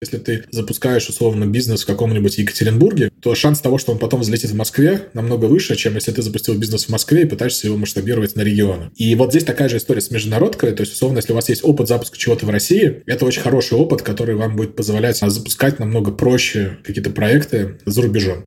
Если ты запускаешь условно бизнес в каком-нибудь Екатеринбурге, то шанс того, что он потом взлетит в Москве, намного выше, чем если ты запустил бизнес в Москве и пытаешься его масштабировать на регионы. И вот здесь такая же история с международкой. То есть, условно, если у вас есть опыт запуска чего-то в России, это очень хороший опыт, который вам будет позволять запускать намного проще какие-то проекты за рубежом.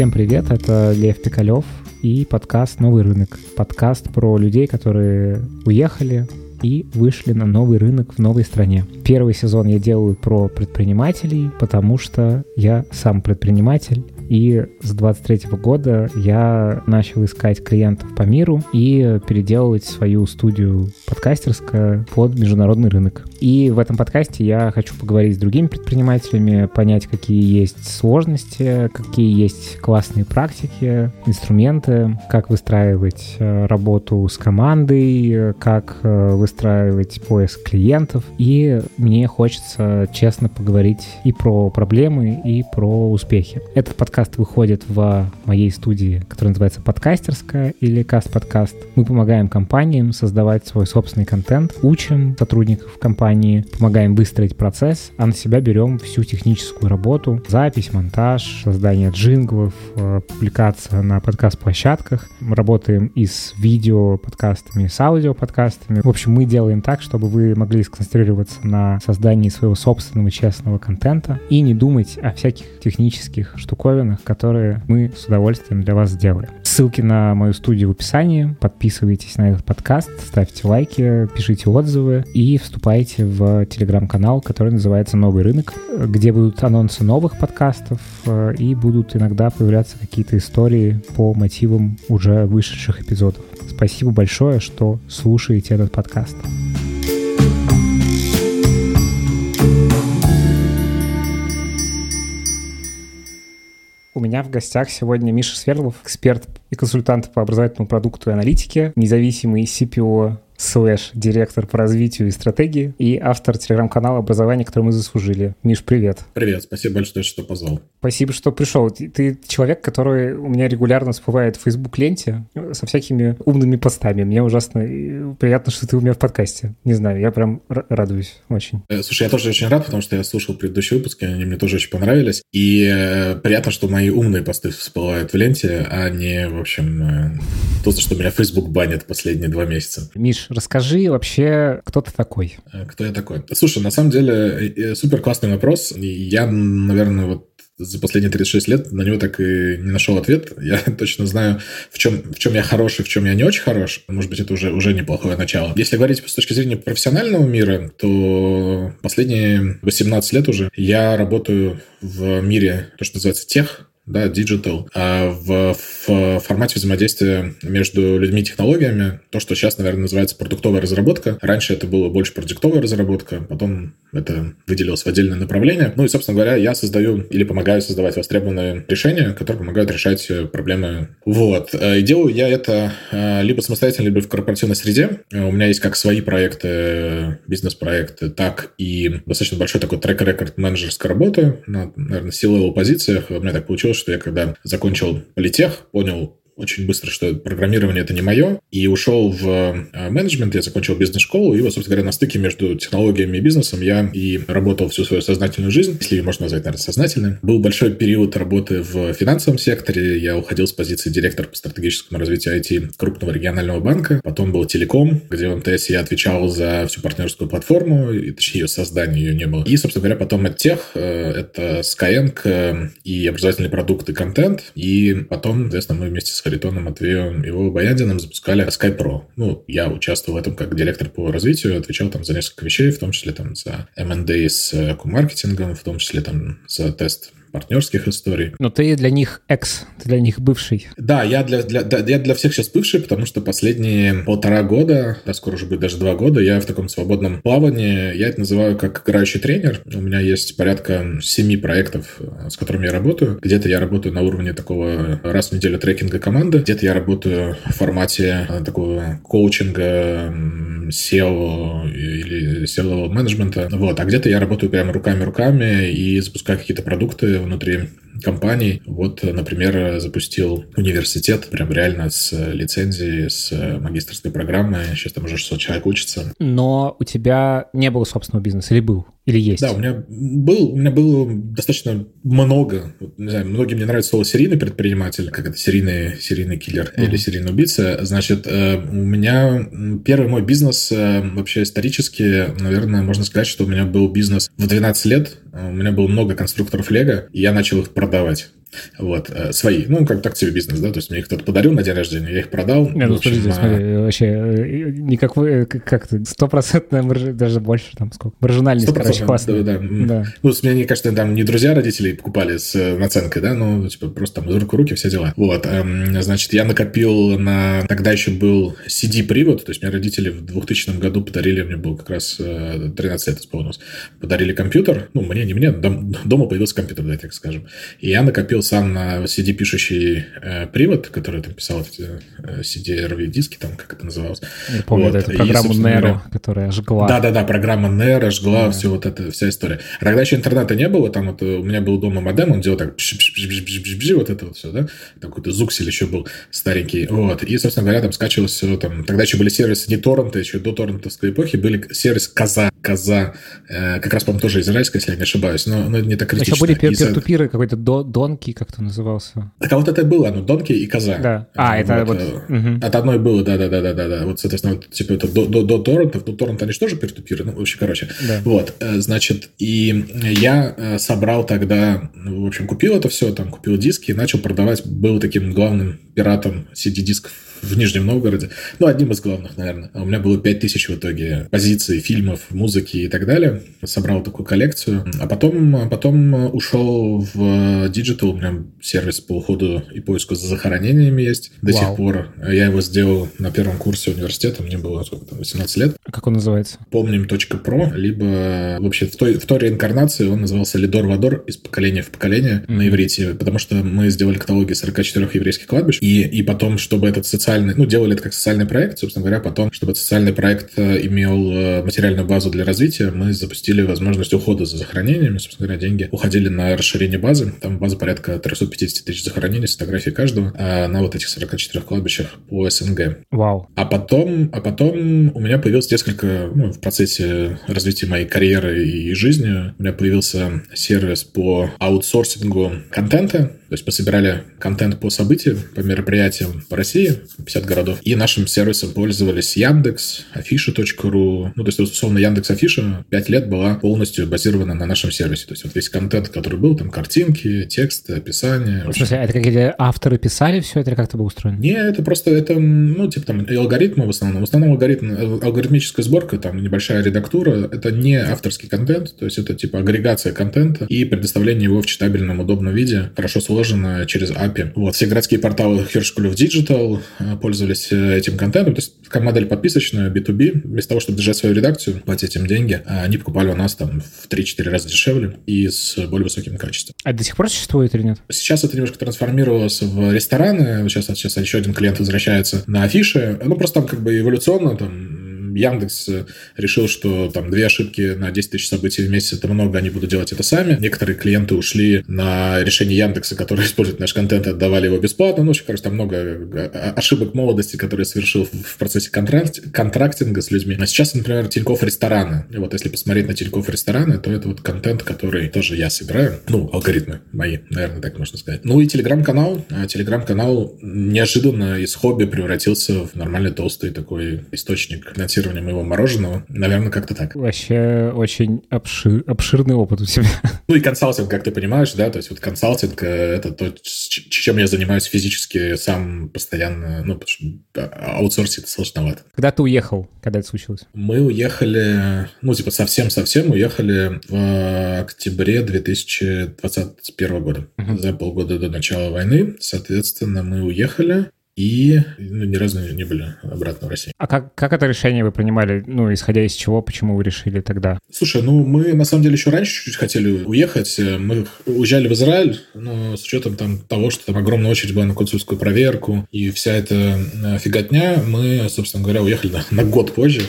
Всем привет, это Лев Пикалев и подкаст «Новый рынок». Подкаст про людей, которые уехали и вышли на новый рынок в новой стране. Первый сезон я делаю про предпринимателей, потому что я сам предприниматель, и с 23 года я начал искать клиентов по миру и переделывать свою студию подкастерская под международный рынок. И в этом подкасте я хочу поговорить с другими предпринимателями, понять, какие есть сложности, какие есть классные практики, инструменты, как выстраивать э, работу с командой, как э, выстраивать поиск клиентов. И мне хочется честно поговорить и про проблемы, и про успехи. Этот подкаст подкаст выходит в моей студии, которая называется «Подкастерская» или «Каст-подкаст». Мы помогаем компаниям создавать свой собственный контент, учим сотрудников компании, помогаем выстроить процесс, а на себя берем всю техническую работу, запись, монтаж, создание джинглов, э, публикация на подкаст-площадках. Мы работаем и с видео-подкастами, и с аудио-подкастами. В общем, мы делаем так, чтобы вы могли сконцентрироваться на создании своего собственного честного контента и не думать о всяких технических штуковинах, программах, которые мы с удовольствием для вас сделаем. Ссылки на мою студию в описании. Подписывайтесь на этот подкаст, ставьте лайки, пишите отзывы и вступайте в телеграм-канал, который называется «Новый рынок», где будут анонсы новых подкастов э, и будут иногда появляться какие-то истории по мотивам уже вышедших эпизодов. Спасибо большое, что слушаете этот подкаст. У меня в гостях сегодня Миша Сверлов, эксперт и консультант по образовательному продукту и аналитике, независимый CPO слэш директор по развитию и стратегии и автор телеграм-канала «Образование, которое мы заслужили». Миш, привет. Привет, спасибо большое, что позвал. Спасибо, что пришел. Ты человек, который у меня регулярно всплывает в Facebook-ленте со всякими умными постами. Мне ужасно э, приятно, что ты у меня в подкасте. Не знаю, я прям радуюсь очень. Э, слушай, я тоже очень рад, потому что я слушал предыдущие выпуски, они мне тоже очень понравились. И э, приятно, что мои умные посты всплывают в ленте, а не, в общем, то, что меня Facebook банит последние два месяца. Миш, расскажи вообще, кто ты такой? Э, кто я такой? Слушай, на самом деле, э, э, супер классный вопрос. Я, наверное, вот за последние 36 лет на него так и не нашел ответ. Я точно знаю, в чем, в чем я хороший, в чем я не очень хорош. Может быть, это уже, уже неплохое начало. Если говорить с точки зрения профессионального мира, то последние 18 лет уже я работаю в мире, то, что называется тех, да, digital, а в, в формате взаимодействия между людьми и технологиями, то, что сейчас, наверное, называется продуктовая разработка. Раньше это было больше продуктовая разработка, потом это выделилось в отдельное направление. Ну и, собственно говоря, я создаю или помогаю создавать востребованные решения, которые помогают решать проблемы. Вот. Э, и делаю я это э, либо самостоятельно, либо в корпоративной среде. Э, у меня есть как свои проекты, бизнес-проекты, так и достаточно большой такой трек-рекорд менеджерской работы на, наверное, силовых позициях. У меня так получилось, что я когда закончил политех, понял, очень быстро, что программирование это не мое, и ушел в э, менеджмент, я закончил бизнес-школу, и вот, собственно говоря, на стыке между технологиями и бизнесом я и работал всю свою сознательную жизнь, если ее можно назвать, наверное, сознательной. Был большой период работы в финансовом секторе, я уходил с позиции директора по стратегическому развитию IT крупного регионального банка, потом был телеком, где в МТС я отвечал за всю партнерскую платформу, и, точнее, ее создание ее не было. И, собственно говоря, потом тех, э, это Skyeng э, и образовательный продукт и контент, и потом, соответственно, мы вместе с Харитоном Матвеем его Баяндином запускали Sky Pro. Ну, я участвовал в этом как директор по развитию, отвечал там за несколько вещей, в том числе там за M&A с э, маркетингом, в том числе там за тест партнерских историй. Но ты для них экс, ты для них бывший. Да, я для, для, да, я для всех сейчас бывший, потому что последние полтора года, да, скоро уже будет даже два года, я в таком свободном плавании. Я это называю как играющий тренер. У меня есть порядка семи проектов, с которыми я работаю. Где-то я работаю на уровне такого раз в неделю трекинга команды, где-то я работаю в формате э, такого коучинга, SEO или SEO менеджмента. Вот. А где-то я работаю прямо руками-руками и запускаю какие-то продукты внутри компаний. Вот, например, запустил университет, прям реально с лицензией, с магистрской программой. Сейчас там уже 600 человек учится. Но у тебя не было собственного бизнеса или был? Или есть? Да, у меня был, у меня было достаточно много. Не знаю, многим не нравится слово серийный предприниматель, как это серийный, серийный киллер mm-hmm. или серийный убийца. Значит, э, у меня первый мой бизнес э, вообще исторически, наверное, можно сказать, что у меня был бизнес в 12 лет. У меня было много конструкторов Лего, и я начал их продавать. Вот, э, свои. Ну, как так себе бизнес, да, то есть мне их кто-то подарил на день рождения, я их продал. Не, ну, общем, смотри, а... смотри, вообще, э, никакой, как-то, стопроцентная, марж... даже больше, там, сколько, маржинальность, короче, классная. Да, да, да. Ну, мне кажется, там не друзья родителей покупали с э, наценкой, да, ну, типа, просто там из рук в руки все дела. Вот, эм, значит, я накопил на, тогда еще был CD-привод, то есть мне родители в 2000 году подарили, мне было как раз 13 лет исполнилось, подарили компьютер, ну, мне, не мне, дома появился компьютер, да, так скажем, и я накопил купил сам на CD-пишущий э, привод, который там писал эти э, CD-RV-диски, там, как это называлось. Я помню, вот. это программу Nero, которая жгла. Да-да-да, программа Nero жгла, да. все вот это, вся история. А тогда еще интернета не было, там вот у меня был дома модем, он делал так, вот это вот все, да, какой-то зуксель еще был старенький, вот, и, собственно говоря, там скачивалось все, там, тогда еще были сервисы не торренты, еще до торрентовской эпохи были сервис Коза, Коза, э, как раз, по-моему, тоже израильская, если я не ошибаюсь, но, но не так критично. Еще были пир-тупиры, какой-то Донки, Донки как-то назывался. Так а вот это было, ну, Донки и Коза. Да. А, это вот... Угу. От одной было, да-да-да-да-да. Вот, соответственно, вот, типа это до, до, до торрентов, до торрента они же тоже peer ну, вообще, короче. Да. Вот, э, значит, и я э, собрал тогда, в общем, купил это все, там, купил диски и начал продавать, был таким главным пиратом CD-дисков в Нижнем Новгороде. Ну, одним из главных, наверное. А у меня было 5000 в итоге позиций, фильмов, музыки и так далее. Собрал такую коллекцию. А потом, потом ушел в digital. У меня сервис по уходу и поиску за захоронениями есть до Вау. сих пор. Я его сделал на первом курсе университета. Мне было сколько там, 18 лет. Как он называется? Помним.про, либо вообще в той, в той реинкарнации он назывался Лидор Вадор из поколения в поколение mm-hmm. на иврите, потому что мы сделали каталоги 44 еврейских кладбищ, и, и потом, чтобы этот социальный социальный, ну, делали это как социальный проект, собственно говоря, потом, чтобы этот социальный проект э, имел э, материальную базу для развития, мы запустили возможность ухода за захоронениями, собственно говоря, деньги уходили на расширение базы, там база порядка 350 тысяч захоронений с фотографией каждого а на вот этих 44 кладбищах по СНГ. Вау. А потом, а потом у меня появилось несколько, ну, в процессе развития моей карьеры и жизни, у меня появился сервис по аутсорсингу контента, то есть мы собирали контент по событиям, по мероприятиям по России, 50 городов. И нашим сервисом пользовались Яндекс, Афиша.ру. Ну, то есть, условно, Яндекс Афиша 5 лет была полностью базирована на нашем сервисе. То есть, вот весь контент, который был, там картинки, тексты, описание. В смысле, это какие-то авторы писали все это, или как это было устроено? Не, это просто, это, ну, типа там алгоритмы в основном. В основном алгоритм, алгоритмическая сборка, там небольшая редактура. Это не авторский контент, то есть, это типа агрегация контента и предоставление его в читабельном, удобном виде, хорошо сложно расположена через API. Вот, все городские порталы Hirsch School of Digital э, пользовались э, этим контентом. То есть, как модель подписочная, B2B, вместо того, чтобы держать свою редакцию, платить им деньги, а они покупали у нас там в 3-4 раза дешевле и с более высоким качеством. А до сих пор существует или нет? Сейчас это немножко трансформировалось в рестораны. Сейчас, сейчас еще один клиент возвращается на афиши. Ну, просто там как бы эволюционно там Яндекс э, решил, что там две ошибки на 10 тысяч событий в месяц это много, они будут делать это сами. Некоторые клиенты ушли на решение Яндекса, которые используют наш контент, отдавали его бесплатно. Ну, короче, там много э, ошибок молодости, которые совершил в процессе контракт, контрактинга с людьми. А сейчас, например, Тинькофф рестораны. И вот если посмотреть на Тинькофф рестораны, то это вот контент, который тоже я собираю. Ну, алгоритмы мои, наверное, так можно сказать. Ну и телеграм-канал. А телеграм-канал неожиданно из хобби превратился в нормальный толстый такой источник финансирования тестирования моего мороженого. Наверное, как-то так. Вообще очень обшир, обширный опыт у тебя. Ну и консалтинг, как ты понимаешь, да, то есть вот консалтинг э, — это то, чем я занимаюсь физически сам постоянно, ну, потому что аутсорсить это сложновато. Когда ты уехал? Когда это случилось? Мы уехали, ну, типа совсем-совсем уехали в октябре 2021 года, uh-huh. за полгода до начала войны. Соответственно, мы уехали, и ну, ни разу не были обратно в России. А как, как это решение вы принимали? Ну, исходя из чего, почему вы решили тогда? Слушай, ну, мы на самом деле еще раньше чуть-чуть хотели уехать. Мы уезжали в Израиль, но с учетом там того, что там огромная очередь была на консульскую проверку и вся эта э, фиготня, мы, собственно говоря, уехали на, на год позже,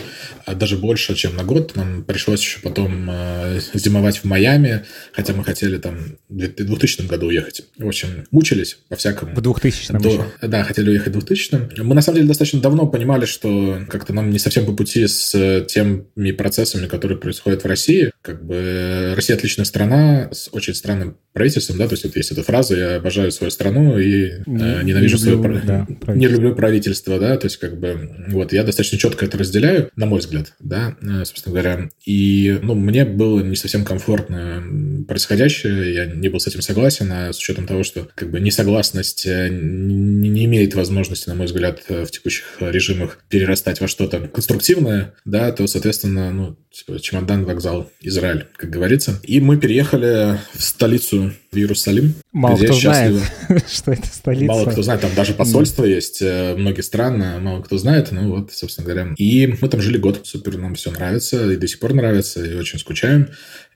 а даже больше, чем на год. Нам пришлось еще потом э, зимовать в Майами, хотя мы хотели там в 2000 году уехать. В общем, мучились по-всякому. В 2000 До, Да, хотели уехать в 2000 Мы, на самом деле, достаточно давно понимали, что как-то нам не совсем по пути с теми процессами, которые происходят в России. Как бы Россия отличная страна с очень странным правительством, да, то есть вот есть эта фраза «я обожаю свою страну и не, э, ненавижу не люблю, свое да, не люблю правительство», да, то есть как бы вот я достаточно четко это разделяю, на мой взгляд, да, э, собственно говоря, и ну мне было не совсем комфортно происходящее, я не был с этим согласен, а с учетом того, что как бы несогласность э, не, не имеет возможности, на мой взгляд, в текущих режимах перерастать во что-то конструктивное, да, то, соответственно, ну, типа, чемодан, вокзал, Израиль, как говорится. И мы переехали в столицу в Иерусалим. Мало кто знает, что это столица. Мало кто знает, там даже посольство есть, э, многие страны, мало кто знает, ну вот, собственно говоря. И мы там жили год, супер, нам все нравится, и до сих пор нравится, и очень скучаем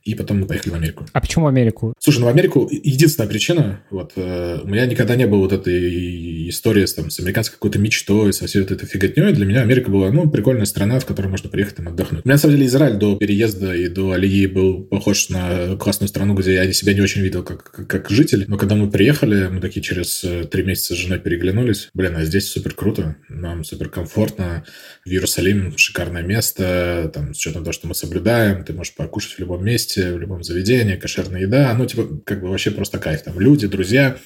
и потом мы поехали в Америку. А почему в Америку? Слушай, ну в Америку единственная причина, вот, э, у меня никогда не было вот этой истории с, там, с американской какой-то мечтой, со всей вот этой фиготней. Для меня Америка была, ну, прикольная страна, в которой можно приехать там отдохнуть. У меня, на самом деле, Израиль до переезда и до Алии был похож на классную страну, где я себя не очень видел как, как, как житель. Но когда мы приехали, мы такие через э, три месяца с женой переглянулись. Блин, а здесь супер круто, нам супер комфортно. В Иерусалим шикарное место, там, с учетом того, что мы соблюдаем, ты можешь покушать в любом месте, месте, в любом заведении, кошерная еда, ну, типа, как бы вообще просто кайф. Там люди, друзья,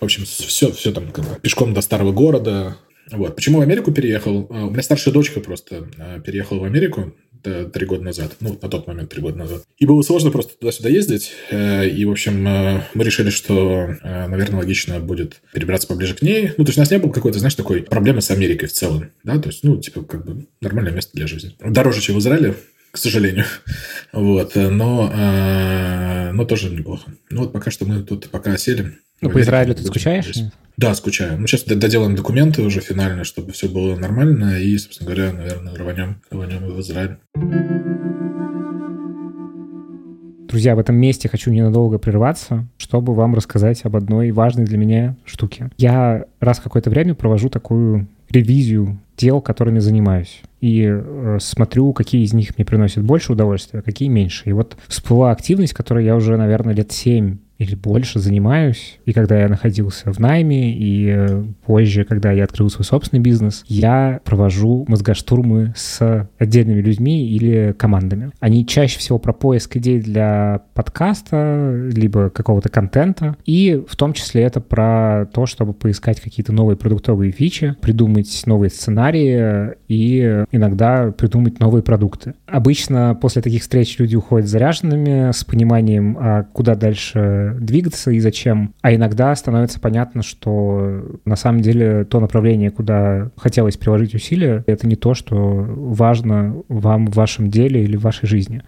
в общем, все, все там как бы, пешком до старого города. Вот. Почему в Америку переехал? А, у меня старшая дочка просто а, переехала в Америку три года назад, ну, на тот момент три года назад. И было сложно просто туда-сюда ездить. Э, и, в общем, э, мы решили, что, э, наверное, логично будет перебраться поближе к ней. Ну, то есть у нас не было какой-то, знаешь, такой проблемы с Америкой в целом. Да, то есть, ну, типа, как бы нормальное место для жизни. Дороже, чем в Израиле, к сожалению. Вот, но, э, но тоже неплохо. Ну вот пока что мы тут пока осели. Ну, по Израилю ты скучаешь? Здесь. Да, скучаю. Ну, сейчас доделаем документы уже финально, чтобы все было нормально. И, собственно говоря, наверное, рванем, рванем в Израиль. Друзья, в этом месте хочу ненадолго прерваться, чтобы вам рассказать об одной важной для меня штуке. Я раз в какое-то время провожу такую ревизию дел, которыми занимаюсь. И э, смотрю, какие из них мне приносят больше удовольствия, а какие меньше. И вот всплыла активность, которой я уже, наверное, лет семь или больше занимаюсь. И когда я находился в найме, и э, позже, когда я открыл свой собственный бизнес, я провожу мозгоштурмы с отдельными людьми или командами. Они чаще всего про поиск идей для подкаста, либо какого-то контента, и в том числе это про то, чтобы поискать какие-то новые продуктовые фичи, придумать новые сценарии и иногда придумать новые продукты. Обычно после таких встреч люди уходят заряженными, с пониманием, а куда дальше двигаться и зачем. А иногда становится понятно, что на самом деле то направление, куда хотелось приложить усилия, это не то, что важно вам в вашем деле или в вашей жизни.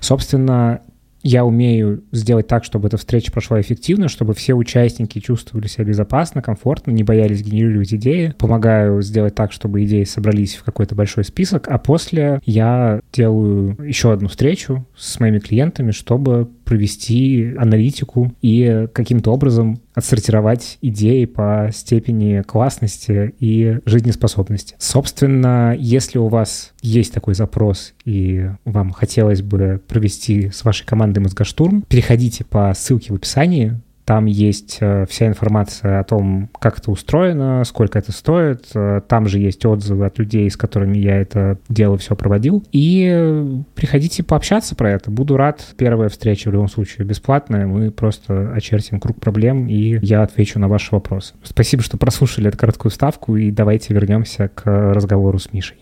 Собственно, я умею сделать так, чтобы эта встреча прошла эффективно, чтобы все участники чувствовали себя безопасно, комфортно, не боялись генерировать идеи. Помогаю сделать так, чтобы идеи собрались в какой-то большой список, а после я делаю еще одну встречу с моими клиентами, чтобы провести аналитику и каким-то образом отсортировать идеи по степени классности и жизнеспособности. Собственно, если у вас есть такой запрос и вам хотелось бы провести с вашей командой мозгоштурм, переходите по ссылке в описании, там есть э, вся информация о том, как это устроено, сколько это стоит. Э, там же есть отзывы от людей, с которыми я это дело все проводил. И приходите пообщаться про это. Буду рад. Первая встреча в любом случае бесплатная. Мы просто очертим круг проблем, и я отвечу на ваши вопросы. Спасибо, что прослушали эту короткую вставку, и давайте вернемся к разговору с Мишей.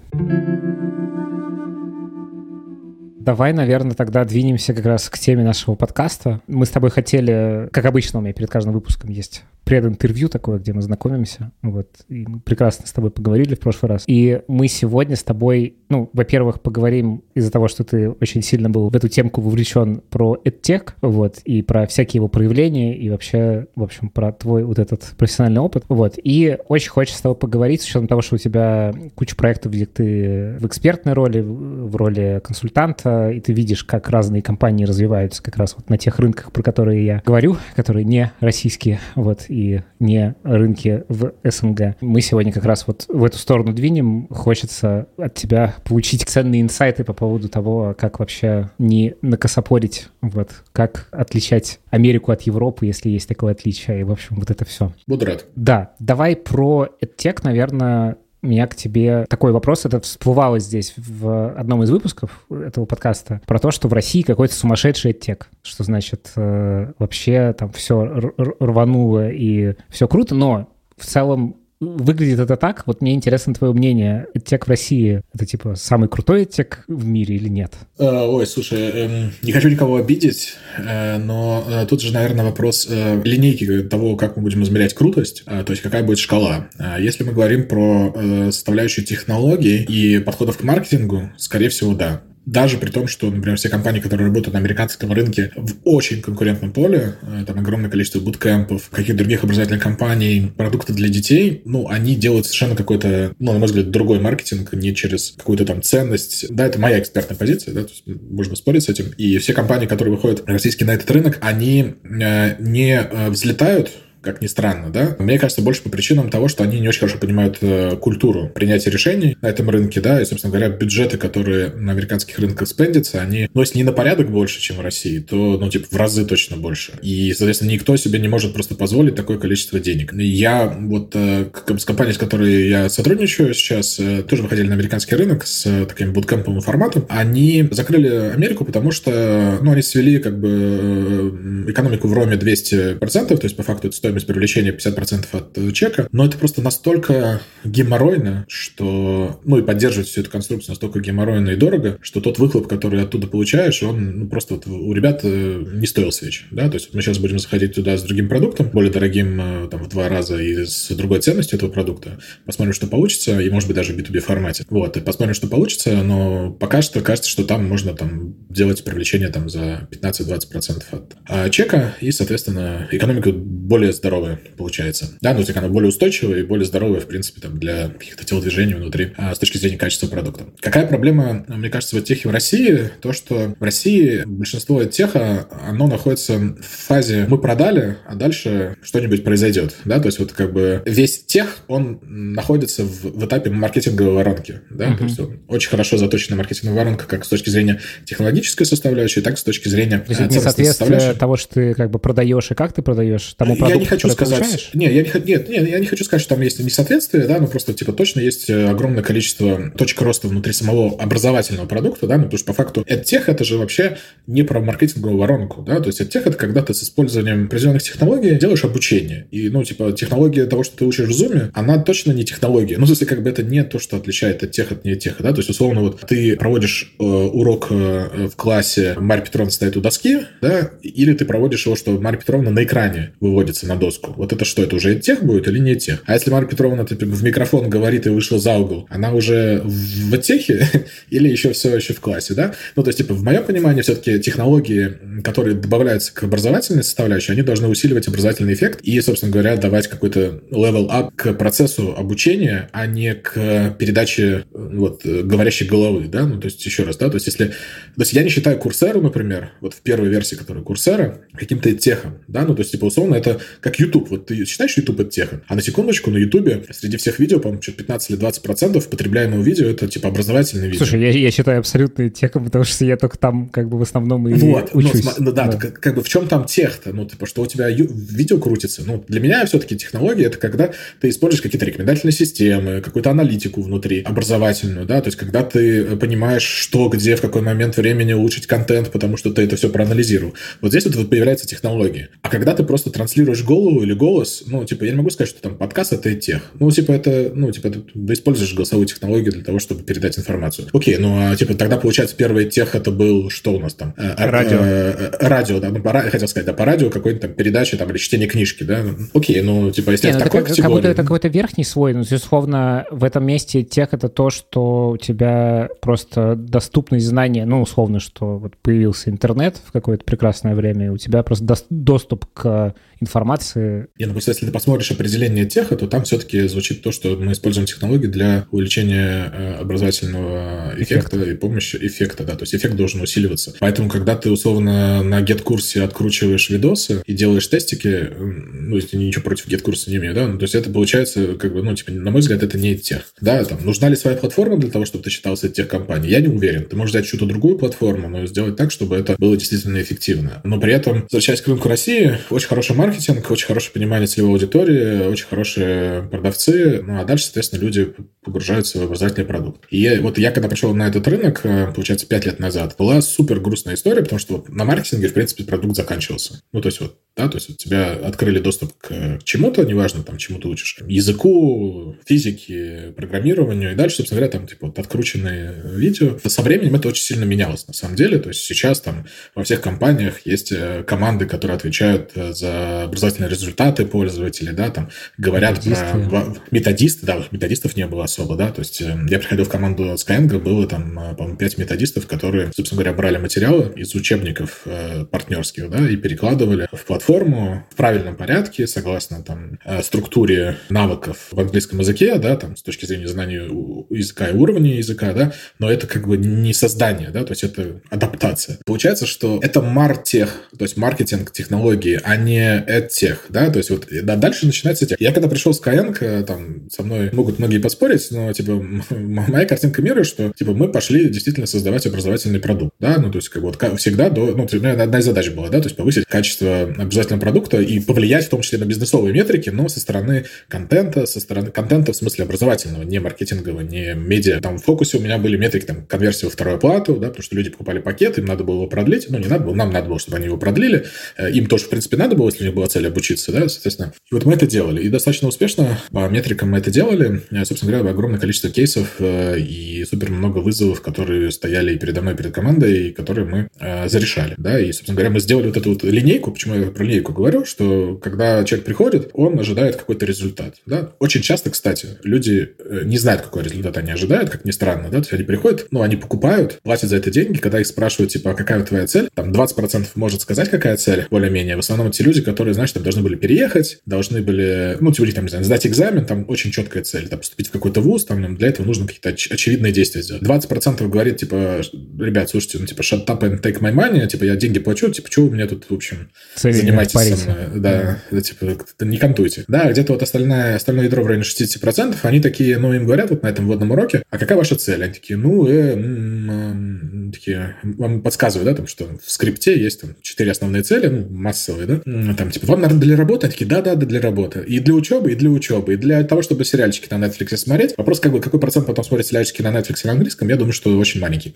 Давай, наверное, тогда двинемся как раз к теме нашего подкаста. Мы с тобой хотели, как обычно у меня перед каждым выпуском есть прединтервью такое, где мы знакомимся. Вот. И мы прекрасно с тобой поговорили в прошлый раз. И мы сегодня с тобой ну, во-первых, поговорим из-за того, что ты очень сильно был в эту темку вовлечен про EdTech, вот, и про всякие его проявления, и вообще, в общем, про твой вот этот профессиональный опыт, вот. И очень хочется с тобой поговорить, с учетом того, что у тебя куча проектов, где ты в экспертной роли, в роли консультанта, и ты видишь, как разные компании развиваются как раз вот на тех рынках, про которые я говорю, которые не российские, вот, и не рынки в СНГ. Мы сегодня как раз вот в эту сторону двинем. Хочется от тебя получить ценные инсайты по поводу того, как вообще не накосопорить, вот, как отличать Америку от Европы, если есть такое отличие, и, в общем, вот это все. Буду рад. Да, давай про EdTech, наверное, у меня к тебе такой вопрос, это всплывало здесь в одном из выпусков этого подкаста, про то, что в России какой-то сумасшедший оттек, что значит э, вообще там все рвануло и все круто, но в целом выглядит это так? Вот мне интересно твое мнение. Тек в России — это, типа, самый крутой тек в мире или нет? Э, ой, слушай, эм, не хочу никого обидеть, э, но э, тут же, наверное, вопрос линейки того, как мы будем измерять крутость, то есть какая будет шкала. Если мы говорим про составляющую технологий и подходов к маркетингу, скорее всего, да даже при том, что, например, все компании, которые работают на американском рынке в очень конкурентном поле, э, там огромное количество буткемпов, каких-то других образовательных компаний, продукты для детей, ну, они делают совершенно какой-то, ну, на мой взгляд, другой маркетинг, не через какую-то там ценность. Да, это моя экспертная позиция, да, то есть можно спорить с этим. И все компании, которые выходят российские на этот рынок, они э, не э, взлетают как ни странно, да. Мне кажется, больше по причинам того, что они не очень хорошо понимают э, культуру принятия решений на этом рынке, да, и, собственно говоря, бюджеты, которые на американских рынках спендятся, они, ну, если не на порядок больше, чем в России, то, ну, типа, в разы точно больше. И, соответственно, никто себе не может просто позволить такое количество денег. Я вот э, с компанией, с которой я сотрудничаю сейчас, э, тоже выходили на американский рынок с таким буткемповым форматом. Они закрыли Америку, потому что, ну, они свели как бы экономику в Роме 200%, то есть, по факту, это стоимость стоимость привлечения 50% от э, чека, но это просто настолько геморройно, что, ну и поддерживать всю эту конструкцию настолько геморройно и дорого, что тот выхлоп, который оттуда получаешь, он ну, просто вот у ребят э, не стоил свеч, да, то есть мы сейчас будем заходить туда с другим продуктом, более дорогим э, там в два раза и с другой ценностью этого продукта, посмотрим, что получится, и может быть даже в B2B формате, вот, и посмотрим, что получится, но пока что кажется, что там можно там делать привлечение там за 15-20% от чека, и, соответственно, экономика более здоровая получается. Да, ну, так она более устойчивая и более здоровая, в принципе, там, для каких-то телодвижений внутри а, с точки зрения качества продукта. Какая проблема, мне кажется, в техе в России? То, что в России большинство теха, оно находится в фазе «мы продали, а дальше что-нибудь произойдет». Да, то есть вот как бы весь тех, он находится в, в этапе маркетинговой воронки. Да, uh-huh. то есть очень хорошо заточена маркетинговая воронка как с точки зрения технологической составляющей, так и с точки зрения то есть это не соответствие того, что ты как бы продаешь и как ты продаешь тому продукту, хочу сказать... Не, я не, нет, нет, я не хочу сказать, что там есть несоответствие, да, но просто, типа, точно есть э, огромное количество точек роста внутри самого образовательного продукта, да, ну, потому что, по факту, EdTech — это же вообще не про маркетинговую воронку, да, то есть EdTech — это когда ты с использованием определенных технологий делаешь обучение. И, ну, типа, технология того, что ты учишь в Zoom, она точно не технология. Ну, то есть, как бы это не то, что отличает EdTech от не EdTech, да, то есть, условно, вот ты проводишь э, урок э, в классе, Марья Петровна стоит у доски, да, или ты проводишь его, что Марья Петровна на экране выводится на доску. Вот это что, это уже тех будет или не тех? А если Марья Петровна типа, в микрофон говорит и вышла за угол, она уже в техе или еще все еще в классе, да? Ну, то есть, типа, в моем понимании все-таки технологии, которые добавляются к образовательной составляющей, они должны усиливать образовательный эффект и, собственно говоря, давать какой-то level up к процессу обучения, а не к передаче вот, говорящей головы, да? Ну, то есть, еще раз, да? То есть, если... То есть, я не считаю Курсеру, например, вот в первой версии, которая Курсера, каким-то техом, да? Ну, то есть, типа, условно, это как YouTube. Вот ты считаешь YouTube это теха? А на секундочку, на YouTube среди всех видео, по-моему, 15 или 20 процентов потребляемого видео это типа образовательное видео. Слушай, я, я считаю абсолютно техом, потому что я только там как бы в основном и вот, ну, учусь. Ну, да, да. Как, как бы в чем там тех-то? Ну, типа, что у тебя видео крутится. Ну, для меня все-таки технология это когда ты используешь какие-то рекомендательные системы, какую-то аналитику внутри, образовательную, да, то есть когда ты понимаешь, что, где, в какой момент времени улучшить контент, потому что ты это все проанализировал. Вот здесь вот появляется технология. А когда ты просто транслируешь голос голову или голос, ну, типа, я не могу сказать, что там подкаст — это тех. Ну, типа, это, ну, типа, ты используешь голосовую технологию для того, чтобы передать информацию. Окей, ну, а, типа, тогда, получается, первый тех это был, что у нас там? Э, а, радио. Э, радио, да, ну, по, хотел сказать, да, по радио какой-то там передачи, там, или чтение книжки, да. Окей, ну, типа, если не, это ну, такой как, категории... как будто это какой-то верхний слой, ну, условно, в этом месте тех это то, что у тебя просто доступность знания, ну, условно, что вот появился интернет в какое-то прекрасное время, и у тебя просто доступ к информации. Не, ну просто если ты посмотришь определение теха, то там все-таки звучит то, что мы используем технологии для увеличения э, образовательного эффекта, эффекта и помощи эффекта, да, то есть эффект должен усиливаться. Поэтому, когда ты условно на get-курсе откручиваешь видосы и делаешь тестики, ну, если ничего против get-курса не имею, да, ну, то есть это получается, как бы, ну, типа, на мой взгляд, это не тех. Да, там, нужна ли своя платформа для того, чтобы ты считался тех компаний? Я не уверен. Ты можешь взять чью-то другую платформу, но сделать так, чтобы это было действительно эффективно. Но при этом, возвращаясь к рынку России, очень хороший маркетинг, очень хорошее понимание целевой аудитории, очень хорошие продавцы, ну а дальше, соответственно, люди погружаются в образовательный продукт. И вот я, когда пришел на этот рынок, э, получается, 5 лет назад, была супер грустная история, потому что на маркетинге, в принципе, продукт заканчивался. Ну, то есть вот, да, то есть вот тебя открыли доступ к чему-то, неважно, там, чему ты учишь, языку, физике, программированию, и дальше, собственно говоря, там, типа, вот открученные видео. Со временем это очень сильно менялось, на самом деле, то есть сейчас там во всех компаниях есть э, команды, которые отвечают э, за образовательные результаты пользователей, да, там, говорят методисты. про... Методисты, да, методистов не было особо, да, то есть я приходил в команду Skyeng, было там, по-моему, 5 методистов, которые, собственно говоря, брали материалы из учебников э, партнерских, да, и перекладывали в платформу в правильном порядке, согласно там э, структуре навыков в английском языке, да, там с точки зрения знания языка и уровня языка, да, но это как бы не создание, да, то есть это адаптация. Получается, что это мартех, то есть маркетинг технологии, а не эдтех, да, то есть вот да, дальше начинается тех. Я когда пришел с Skyeng, э, там со мной могут многие поспорить, но типа моя картинка мира, что типа мы пошли действительно создавать образовательный продукт, да, ну то есть как бы вот всегда до, ну, одна из задач была, да, то есть повысить качество обязательного продукта и повлиять в том числе на бизнесовые метрики, но со стороны контента, со стороны контента в смысле образовательного, не маркетингового, не медиа. Там в фокусе у меня были метрики там конверсии во вторую плату, да, потому что люди покупали пакет, им надо было его продлить, ну не надо было, нам надо было, чтобы они его продлили, э, им тоже в принципе надо было, если у них была цель обучиться, да, соответственно. И вот мы это делали, и достаточно успешно по метрикам мы это делали, э, собственно говоря, огромное количество кейсов и супер много вызовов, которые стояли передо мной, перед командой, и которые мы зарешали, да, и, собственно говоря, мы сделали вот эту вот линейку, почему я про линейку говорю, что когда человек приходит, он ожидает какой-то результат. Да? Очень часто, кстати, люди э, не знают, какой результат они ожидают, как ни странно. Да? То есть они приходят, ну, они покупают, платят за это деньги, когда их спрашивают, типа, а какая твоя цель? Там 20% может сказать, какая цель, более-менее. В основном те люди, которые, знаешь, там должны были переехать, должны были, ну, типа, там, не знаю, сдать экзамен, там очень четкая цель, там, поступить в какой-то вуз, там, для этого нужно какие-то оч- очевидные действия сделать. 20% говорит, типа, ребят, слушайте, ну, типа, shut up and take my money, типа, я деньги плачу, типа, что у меня тут, в общем, Цель занимайтесь со мной. Да, да. типа, не кантуйте. Да, где-то вот остальное, остальное ядро в районе 60%, они такие, ну, им говорят вот на этом вводном уроке, а какая ваша цель? Они такие, ну, э, м- такие, вам подсказывают, да, там, что в скрипте есть там четыре основные цели, ну, массовые, да, там, типа, вам, наверное, для работы? Они такие, да, да, да, для работы. И для учебы, и для учебы, и для того, чтобы сериальчики на Netflix смотреть. Вопрос, как бы, какой процент потом смотрит сериальчики на Netflix на английском, я думаю, что очень маленький.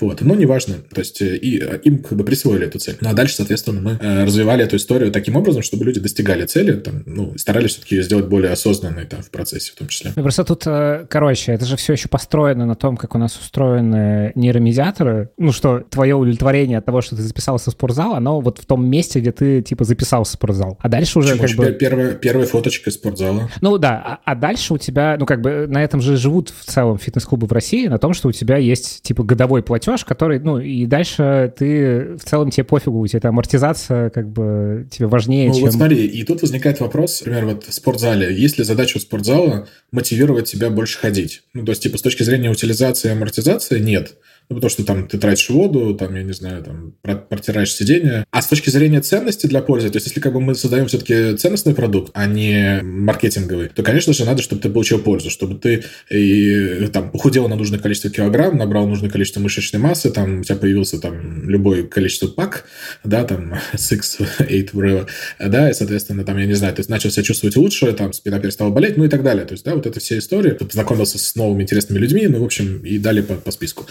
Вот, но неважно. То есть, э, и э, им как бы присвоили эту цель. Ну, а дальше, соответственно, мы э, развивали эту историю таким образом, чтобы люди достигали цели, там, ну, старались все-таки ее сделать более осознанной там, в процессе в том числе. Ну, просто тут, э, короче, это же все еще построено на том, как у нас устроены нейромедиаторы. Ну, что твое удовлетворение от того, что ты записался в спортзал, оно вот в том месте, где ты, типа, записался в спортзал. А дальше уже Почему? как бы... Первая, первая фоточка из спортзала. Ну, да. А, а дальше у тебя, ну, как бы на этом же живут в целом фитнес-клубы в России, на том, что у тебя есть, типа, годовой платеж, который, ну, и дальше ты в целом тебе пофигу, у тебя эта амортизация, как бы, тебе важнее, ну, чем... вот смотри, и тут возникает вопрос, например, вот в спортзале, есть ли задача у спортзала мотивировать тебя больше ходить? Ну, то есть, типа, с точки зрения утилизации и амортизации нет. Ну, потому что там ты тратишь воду, там, я не знаю, там, протираешь сиденье. А с точки зрения ценности для пользы, то есть если как бы мы создаем все-таки ценностный продукт, а не маркетинговый, то, конечно же, надо, чтобы ты получил пользу, чтобы ты и, там, похудел на нужное количество килограмм, набрал нужное количество мышечной массы, там, у тебя появился там любое количество пак, да, там, 6, 8, whatever, да, и, соответственно, там, я не знаю, ты начал себя чувствовать лучше, там, спина перестала болеть, ну и так далее. То есть, да, вот эта вся история. Ты познакомился с новыми интересными людьми, ну, в общем, и далее по, по списку.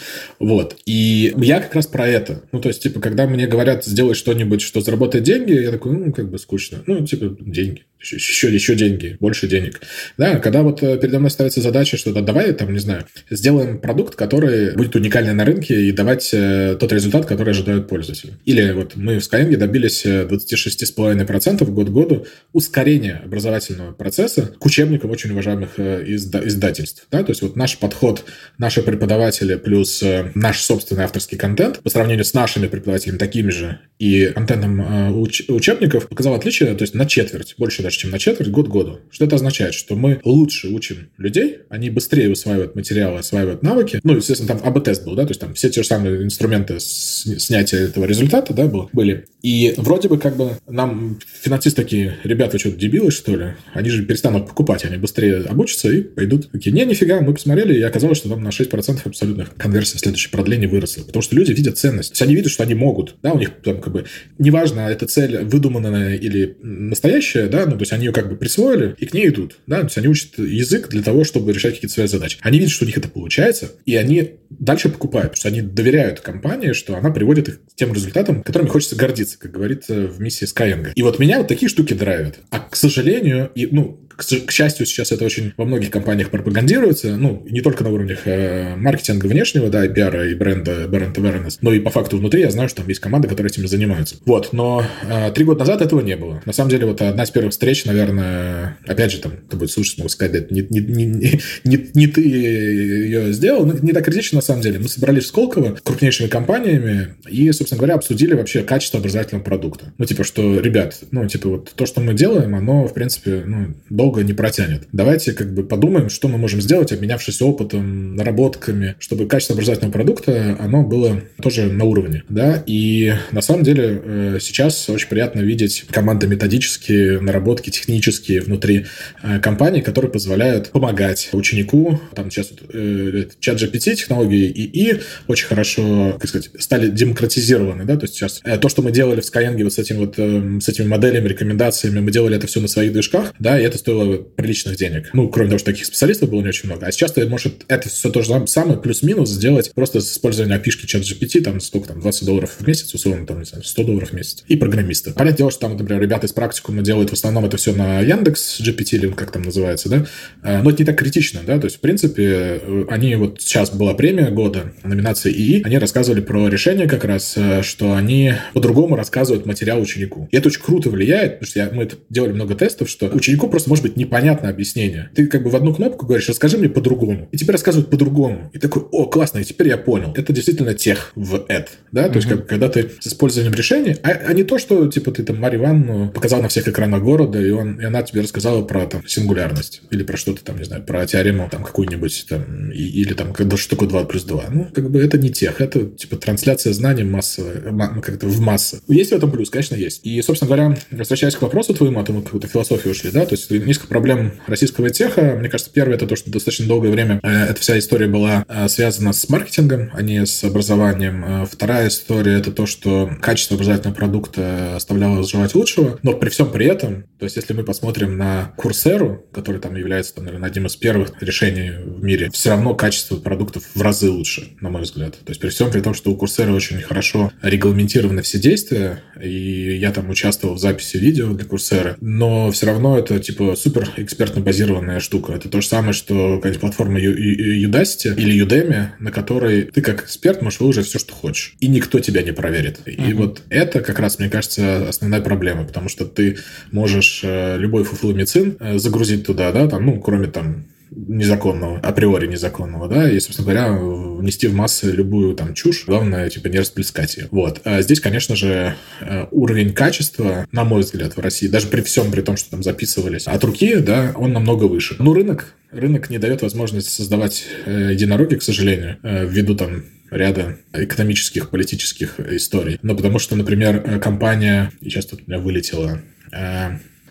Вот. И я как раз про это. Ну, то есть, типа, когда мне говорят сделать что-нибудь, что заработает деньги, я такой, ну, как бы скучно. Ну, типа, деньги еще, еще деньги, больше денег. Да, когда вот э, передо мной ставится задача, что да, давай, там, не знаю, сделаем продукт, который будет уникальный на рынке и давать э, тот результат, который ожидают пользователи. Или вот мы в Skyeng добились 26,5% год к году ускорения образовательного процесса к учебникам очень уважаемых э, изда- издательств. Да? То есть вот наш подход, наши преподаватели плюс э, наш собственный авторский контент по сравнению с нашими преподавателями такими же и контентом э, уч- учебников показал отличие, то есть на четверть, больше даже даже, чем на четверть, год году. Что это означает? Что мы лучше учим людей, они быстрее усваивают материалы, осваивают навыки. Ну, естественно, там АБ-тест был, да, то есть там все те же самые инструменты снятия этого результата, да, был, были. И вроде бы как бы нам финансисты такие, ребята, что, дебилы, что ли? Они же перестанут покупать, они быстрее обучатся и пойдут такие, не, нифига, мы посмотрели, и оказалось, что там на 6% абсолютных конверсия следующее продление выросла. Потому что люди видят ценность. То есть они видят, что они могут, да, у них там как бы, неважно, эта цель выдуманная или настоящая, да, ну, то есть они ее как бы присвоили и к ней идут. Да? То есть они учат язык для того, чтобы решать какие-то свои задачи. Они видят, что у них это получается, и они дальше покупают, потому что они доверяют компании, что она приводит их к тем результатам, которыми хочется гордиться, как говорится в миссии Skyeng. И вот меня вот такие штуки драйвят. А, к сожалению, и, ну, к счастью, сейчас это очень во многих компаниях пропагандируется, ну, не только на уровнях э, маркетинга внешнего, да, и пиара, и бренда, бренд awareness, но и по факту внутри я знаю, что там есть команды, которые этим занимаются. Вот, но э, три года назад этого не было. На самом деле, вот одна из первых встреч, наверное, опять же, там, кто будет слушать, могу сказать, да, не, не, не, не, не ты ее сделал, ну, не так критично, на самом деле. Мы собрались в Сколково крупнейшими компаниями и, собственно говоря, обсудили вообще качество образовательного продукта. Ну, типа, что, ребят, ну, типа, вот то, что мы делаем, оно, в принципе, ну, долго долго не протянет. Давайте как бы подумаем, что мы можем сделать, обменявшись опытом, наработками, чтобы качество образовательного продукта, оно было тоже на уровне. Да? И на самом деле э, сейчас очень приятно видеть команды методические, наработки технические внутри э, компании, которые позволяют помогать ученику. Там сейчас вот, э, чат GPT, технологии ИИ очень хорошо, как сказать, стали демократизированы. Да? То есть сейчас то, что мы делали в Skyeng вот с, этим вот, с этими моделями, рекомендациями, мы делали это все на своих движках, да, и это стоило стоило приличных денег. Ну, кроме того, что таких специалистов было не очень много. А сейчас ты можешь это все то же самое, плюс-минус, сделать просто с использованием API чат GPT, там, сколько там, 20 долларов в месяц, условно, там, не знаю, 100 долларов в месяц. И программисты. Понятное дело, что там, например, ребята из практикума делают в основном это все на Яндекс GPT, или как там называется, да, а, но это не так критично, да, то есть, в принципе, э, они вот сейчас была премия года, номинация ИИ, они рассказывали про решение как раз, э, что они по-другому рассказывают материал ученику. И это очень круто влияет, потому что я, мы это делали много тестов, что ученику просто может быть непонятное объяснение. Ты как бы в одну кнопку говоришь, расскажи мне по-другому. И тебе рассказывают по-другому. И такой, о, классно, и теперь я понял. Это действительно тех в эд. Да? То есть, как, когда ты с использованием решения, а, а не то, что типа ты там Марию Ивановну показал на всех экранах города, и, он, и она тебе рассказала про там сингулярность. Или про что-то там, не знаю, про теорему там какую-нибудь там, и, или там, когда что такое 2 плюс 2. Ну, как бы это не тех. Это типа трансляция знаний массовая, ну, как-то в массы. Есть в этом плюс, конечно, есть. И, собственно говоря, возвращаясь к вопросу твоему, а то мы какую-то философию ушли, да, то есть несколько проблем российского теха. Мне кажется, первое это то, что достаточно долгое время э, эта вся история была э, связана с маркетингом, а не с образованием. Э, вторая история это то, что качество образовательного продукта оставляло желать лучшего, но при всем при этом, то есть если мы посмотрим на Курсеру, который там является, там, наверное, одним из первых решений в мире, все равно качество продуктов в разы лучше, на мой взгляд. То есть при всем при том, что у Курсера очень хорошо регламентированы все действия, и я там участвовал в записи видео для Курсера, но все равно это типа супер экспертно базированная штука. Это то же самое, что какая-нибудь платформа Udacity или Udemy, на которой ты как эксперт можешь выложить все, что хочешь. И никто тебя не проверит. И uh-huh. вот это как раз, мне кажется, основная проблема, потому что ты можешь э, любой фуфломицин э, загрузить туда, да, там, ну, кроме там незаконного, априори незаконного, да, и, собственно говоря, внести в массы любую там чушь, главное, типа, не расплескать ее. Вот. А здесь, конечно же, э, уровень качества, на мой взгляд, в России, даже при всем, при том, что там записывались от руки, да, он намного выше. Ну, рынок, рынок не дает возможность создавать э, единороги, к сожалению, э, ввиду там ряда экономических, политических историй. Но потому что, например, компания, сейчас тут у меня вылетела,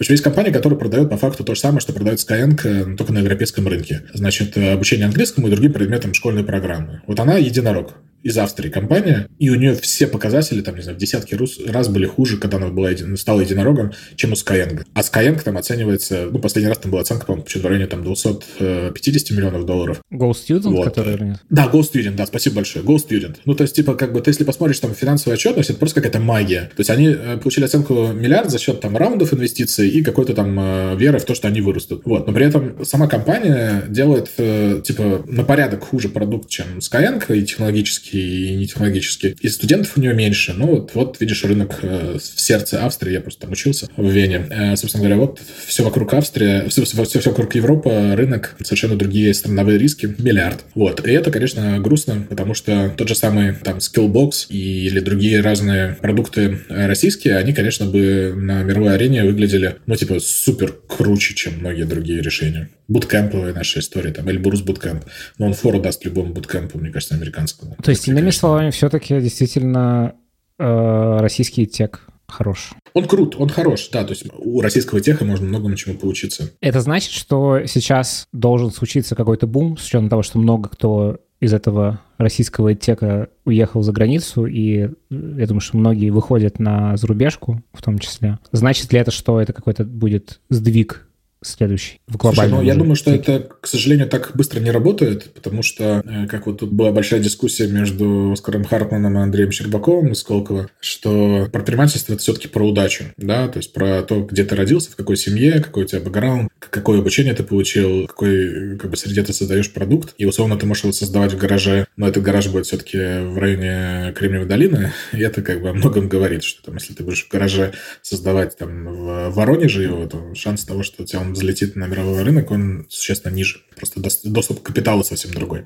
в общем, есть компания, которая продает по факту то же самое, что продает Skyeng, э, только на европейском рынке. Значит, э, обучение английскому и другим предметам школьной программы. Вот она единорог. Из Австрии компания, и у нее все показатели, там, не знаю, в десятки раз были хуже, когда она была, стала единорогом, чем у Skyeng. А Skyeng там оценивается, ну, последний раз там была оценка, по-моему, в районе там 250 миллионов долларов. Go Student, вот. который или нет? Да, Go Student, да, спасибо большое. Go Student. Ну, то есть, типа, как бы, ты если посмотришь там финансовую отчетность, это просто какая-то магия. То есть, они э, получили оценку миллиард за счет там раундов инвестиций и какой-то там э, веры в то, что они вырастут. Вот. Но при этом сама компания делает, э, типа, на порядок хуже продукт, чем Skyeng, и технологический, и не технологический. И студентов у нее меньше. Ну, вот, вот видишь, рынок в сердце Австрии, я просто там учился в Вене. Собственно говоря, вот все вокруг Австрии, все, все, все вокруг Европы, рынок, совершенно другие страновые риски, миллиард. Вот. И это, конечно, грустно, потому что тот же самый там Skillbox или другие разные продукты российские, они, конечно, бы на мировой арене выглядели, ну, типа, супер круче, чем многие другие решения. Буткемповая наша история, там, Эльбрус Буткемп. Но он фору даст любому буткемпу, мне кажется, американскому. То есть, иными словами, все-таки действительно э, российский тек хорош. Он крут, он хорош, да, то есть у российского теха можно многому чему поучиться. Это значит, что сейчас должен случиться какой-то бум, с учетом того, что много кто из этого российского тека уехал за границу, и я думаю, что многие выходят на зарубежку в том числе. Значит ли это, что это какой-то будет сдвиг следующий в глобальном Слушай, ну, я думаю, что это, к сожалению, так быстро не работает, потому что, э, как вот тут была большая дискуссия между Оскаром Хартманом и Андреем Щербаковым из Сколково, что предпринимательство – это все-таки про удачу, да, то есть про то, где ты родился, в какой семье, какой у тебя бэкграунд, какое обучение ты получил, какой как бы среде ты создаешь продукт, и условно ты можешь его создавать в гараже, но этот гараж будет все-таки в районе Кремниевой долины, и это как бы о многом говорит, что там, если ты будешь в гараже создавать там в Воронеже его, то шанс того, что у тебя он взлетит на мировой рынок, он существенно ниже. Просто доступ к капиталу совсем другой.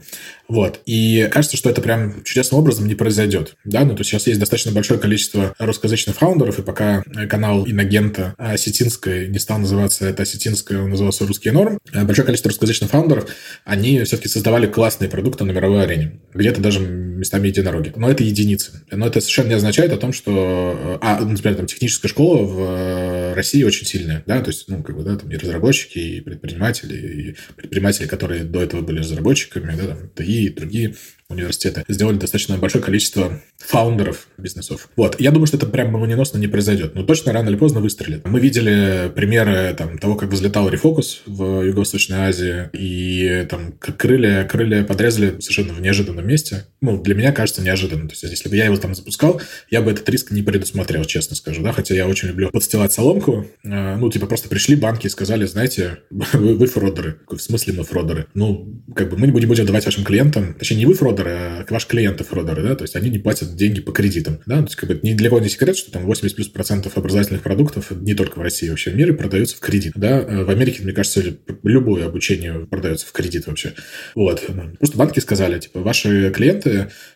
Вот. И кажется, что это прям чудесным образом не произойдет. Да, ну то сейчас есть достаточно большое количество русскоязычных фаундеров, и пока канал иногента осетинской не стал называться это осетинская, он назывался русский норм, большое количество русскоязычных фаундеров, они все-таки создавали классные продукты на мировой арене. Где-то даже местами единороги. Но это единицы. Но это совершенно не означает о том, что... А, например, там техническая школа в России очень сильная, да, то есть, ну, как бы, да, там разработчики, и предприниматели, и предприниматели, которые до этого были разработчиками, да, там, ТИ и другие университеты сделали достаточно большое количество фаундеров бизнесов. Вот. Я думаю, что это прям молниеносно не произойдет, но точно рано или поздно выстрелит. Мы видели примеры там, того, как взлетал Refocus в Юго-Восточной Азии, и там крылья, крылья подрезали совершенно в неожиданном месте. Ну, для меня кажется неожиданно. То есть, если бы я его там запускал, я бы этот риск не предусмотрел, честно скажу, да, хотя я очень люблю подстилать соломку. А, ну, типа, просто пришли банки и сказали, знаете, вы, вы фродеры. В смысле мы фродеры? Ну, как бы мы не будем давать вашим клиентам, точнее, не вы фродеры, а ваши клиенты фродеры, да, то есть они не платят деньги по кредитам, да, то есть как бы ни для кого не секрет, что там 80 плюс процентов образовательных продуктов не только в России, вообще в мире продаются в кредит, да, в Америке, мне кажется, любое обучение продается в кредит вообще, вот, просто банки сказали, типа, ваши клиенты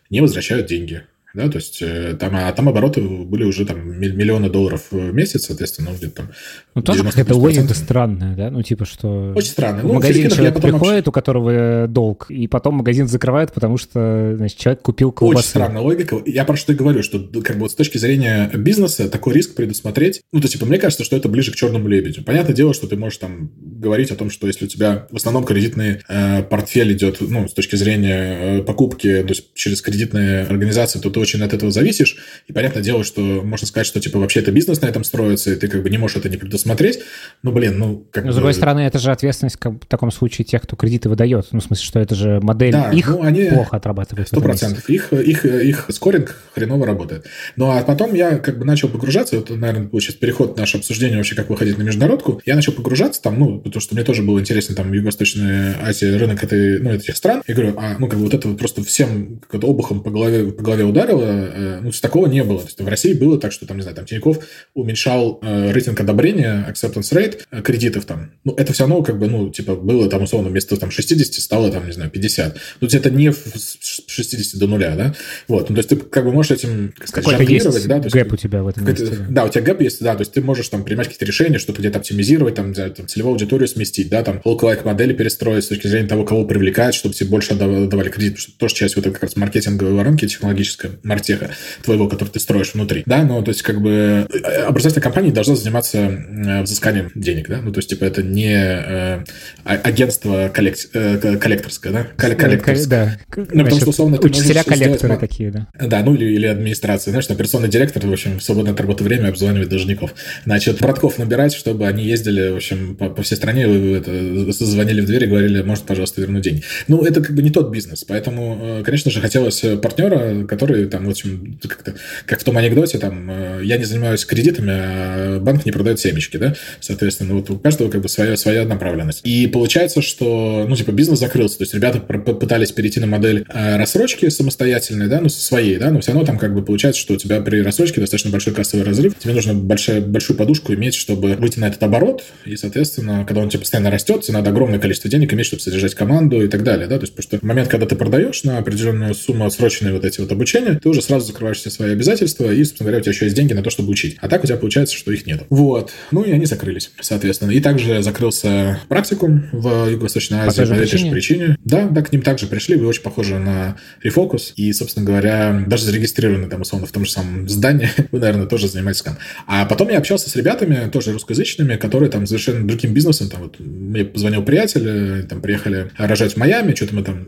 не возвращают деньги, да, то есть э, там, а там обороты были уже там миллионы долларов в месяц, соответственно, ну, где-то там Ну, тоже какая-то логика странная, да, ну, типа, что... Очень странно. В ну, магазин человек приходит, вообще... у которого долг, и потом магазин закрывает, потому что, значит, человек купил колбасу. Очень странная логика. Я про что и говорю, что, как бы, вот с точки зрения бизнеса такой риск предусмотреть, ну, то, типа, мне кажется, что это ближе к черному лебедю. Понятное дело, что ты можешь там говорить о том, что если у тебя в основном кредитный э, портфель идет, ну, с точки зрения э, покупки, то есть через кредитные организации, то ты очень от этого зависишь. И понятное дело, что можно сказать, что типа вообще это бизнес на этом строится, и ты как бы не можешь это не предусмотреть. Ну, блин, ну... Как Но, с другой стороны, это же ответственность как, в таком случае тех, кто кредиты выдает. Ну, в смысле, что это же модель да, их ну, они плохо отрабатывает. Сто процентов. Их, их, их скоринг хреново работает. Ну, а потом я как бы начал погружаться, это, наверное, будет сейчас переход наше обсуждение вообще, как выходить на международку. Я начал погружаться там, ну, потому что мне тоже было интересно там Юго-Восточная Азия, рынок этой, ну, этих стран. Я говорю, а, ну, как бы вот это вот просто всем как обухом по голове, по голове ударило, Э, ну, такого не было. То есть в России было так, что там, не знаю, там Тиньков уменьшал э, рейтинг одобрения, acceptance rate э, кредитов там. Ну, это все равно как бы, ну, типа, было там условно вместо там 60 стало там, не знаю, 50. Ну, это не с 60 до нуля, да? Вот, ну, то есть ты как бы можешь этим, как сказать, жонглировать, да? То есть, gap у тебя в этом месте, да. да, у тебя gap есть, да, то есть ты можешь там принимать какие-то решения, чтобы где-то оптимизировать, там, там целевую аудиторию сместить, да, там, look-alike модели перестроить с точки зрения того, кого привлекать, чтобы тебе больше отдавали кредит, потому что тоже часть вот этой как раз маркетинговой воронки технологической. MarTech а твоего, который ты строишь внутри, да, ну, то есть, как бы, образовательная компания должна заниматься взысканием денег, да, ну, то есть, типа, это не э, а, агентство коллект, э, коллекторское, да, коллекторское. Да. Ну, потому что, условно, ты Учителя-коллекторы такие, да. Да, ну, или, или администрация, знаешь, операционный директор, в общем, свободное от работы время обзванивает должников. Значит, братков набирать, чтобы они ездили, в общем, по, по всей стране, это, звонили в дверь и говорили, может, пожалуйста, вернуть деньги. Ну, это как бы не тот бизнес, поэтому, э, конечно же, хотелось партнера, который там, общем, как-то, как в том анекдоте, там, э, я не занимаюсь кредитами, а банк не продает семечки, да, соответственно, вот у каждого как бы своя, своя направленность. И получается, что, ну, типа, бизнес закрылся, то есть ребята пытались перейти на модель э, рассрочки самостоятельной, да, ну, своей, да, но все равно там как бы получается, что у тебя при рассрочке достаточно большой кассовый разрыв, тебе нужно большая, большую подушку иметь, чтобы выйти на этот оборот, и, соответственно, когда он тебе постоянно растет, тебе надо огромное количество денег иметь, чтобы содержать команду и так далее, да, то есть, потому что момент, когда ты продаешь на определенную сумму отсроченные вот эти вот обучения, ты уже сразу закрываешь все свои обязательства, и, собственно говоря, у тебя еще есть деньги на то, чтобы учить. А так у тебя получается, что их нет. Вот. Ну, и они закрылись, соответственно. И также закрылся практикум в Юго-Восточной Азии по, по этой же причине. Да, да, к ним также пришли, вы очень похожи на Refocus, и, собственно говоря, даже зарегистрированы там, условно, в том же самом здании, вы, наверное, тоже занимаетесь там. А потом я общался с ребятами, тоже русскоязычными, которые там совершенно другим бизнесом, там вот мне позвонил приятель, там приехали рожать в Майами, что-то мы там,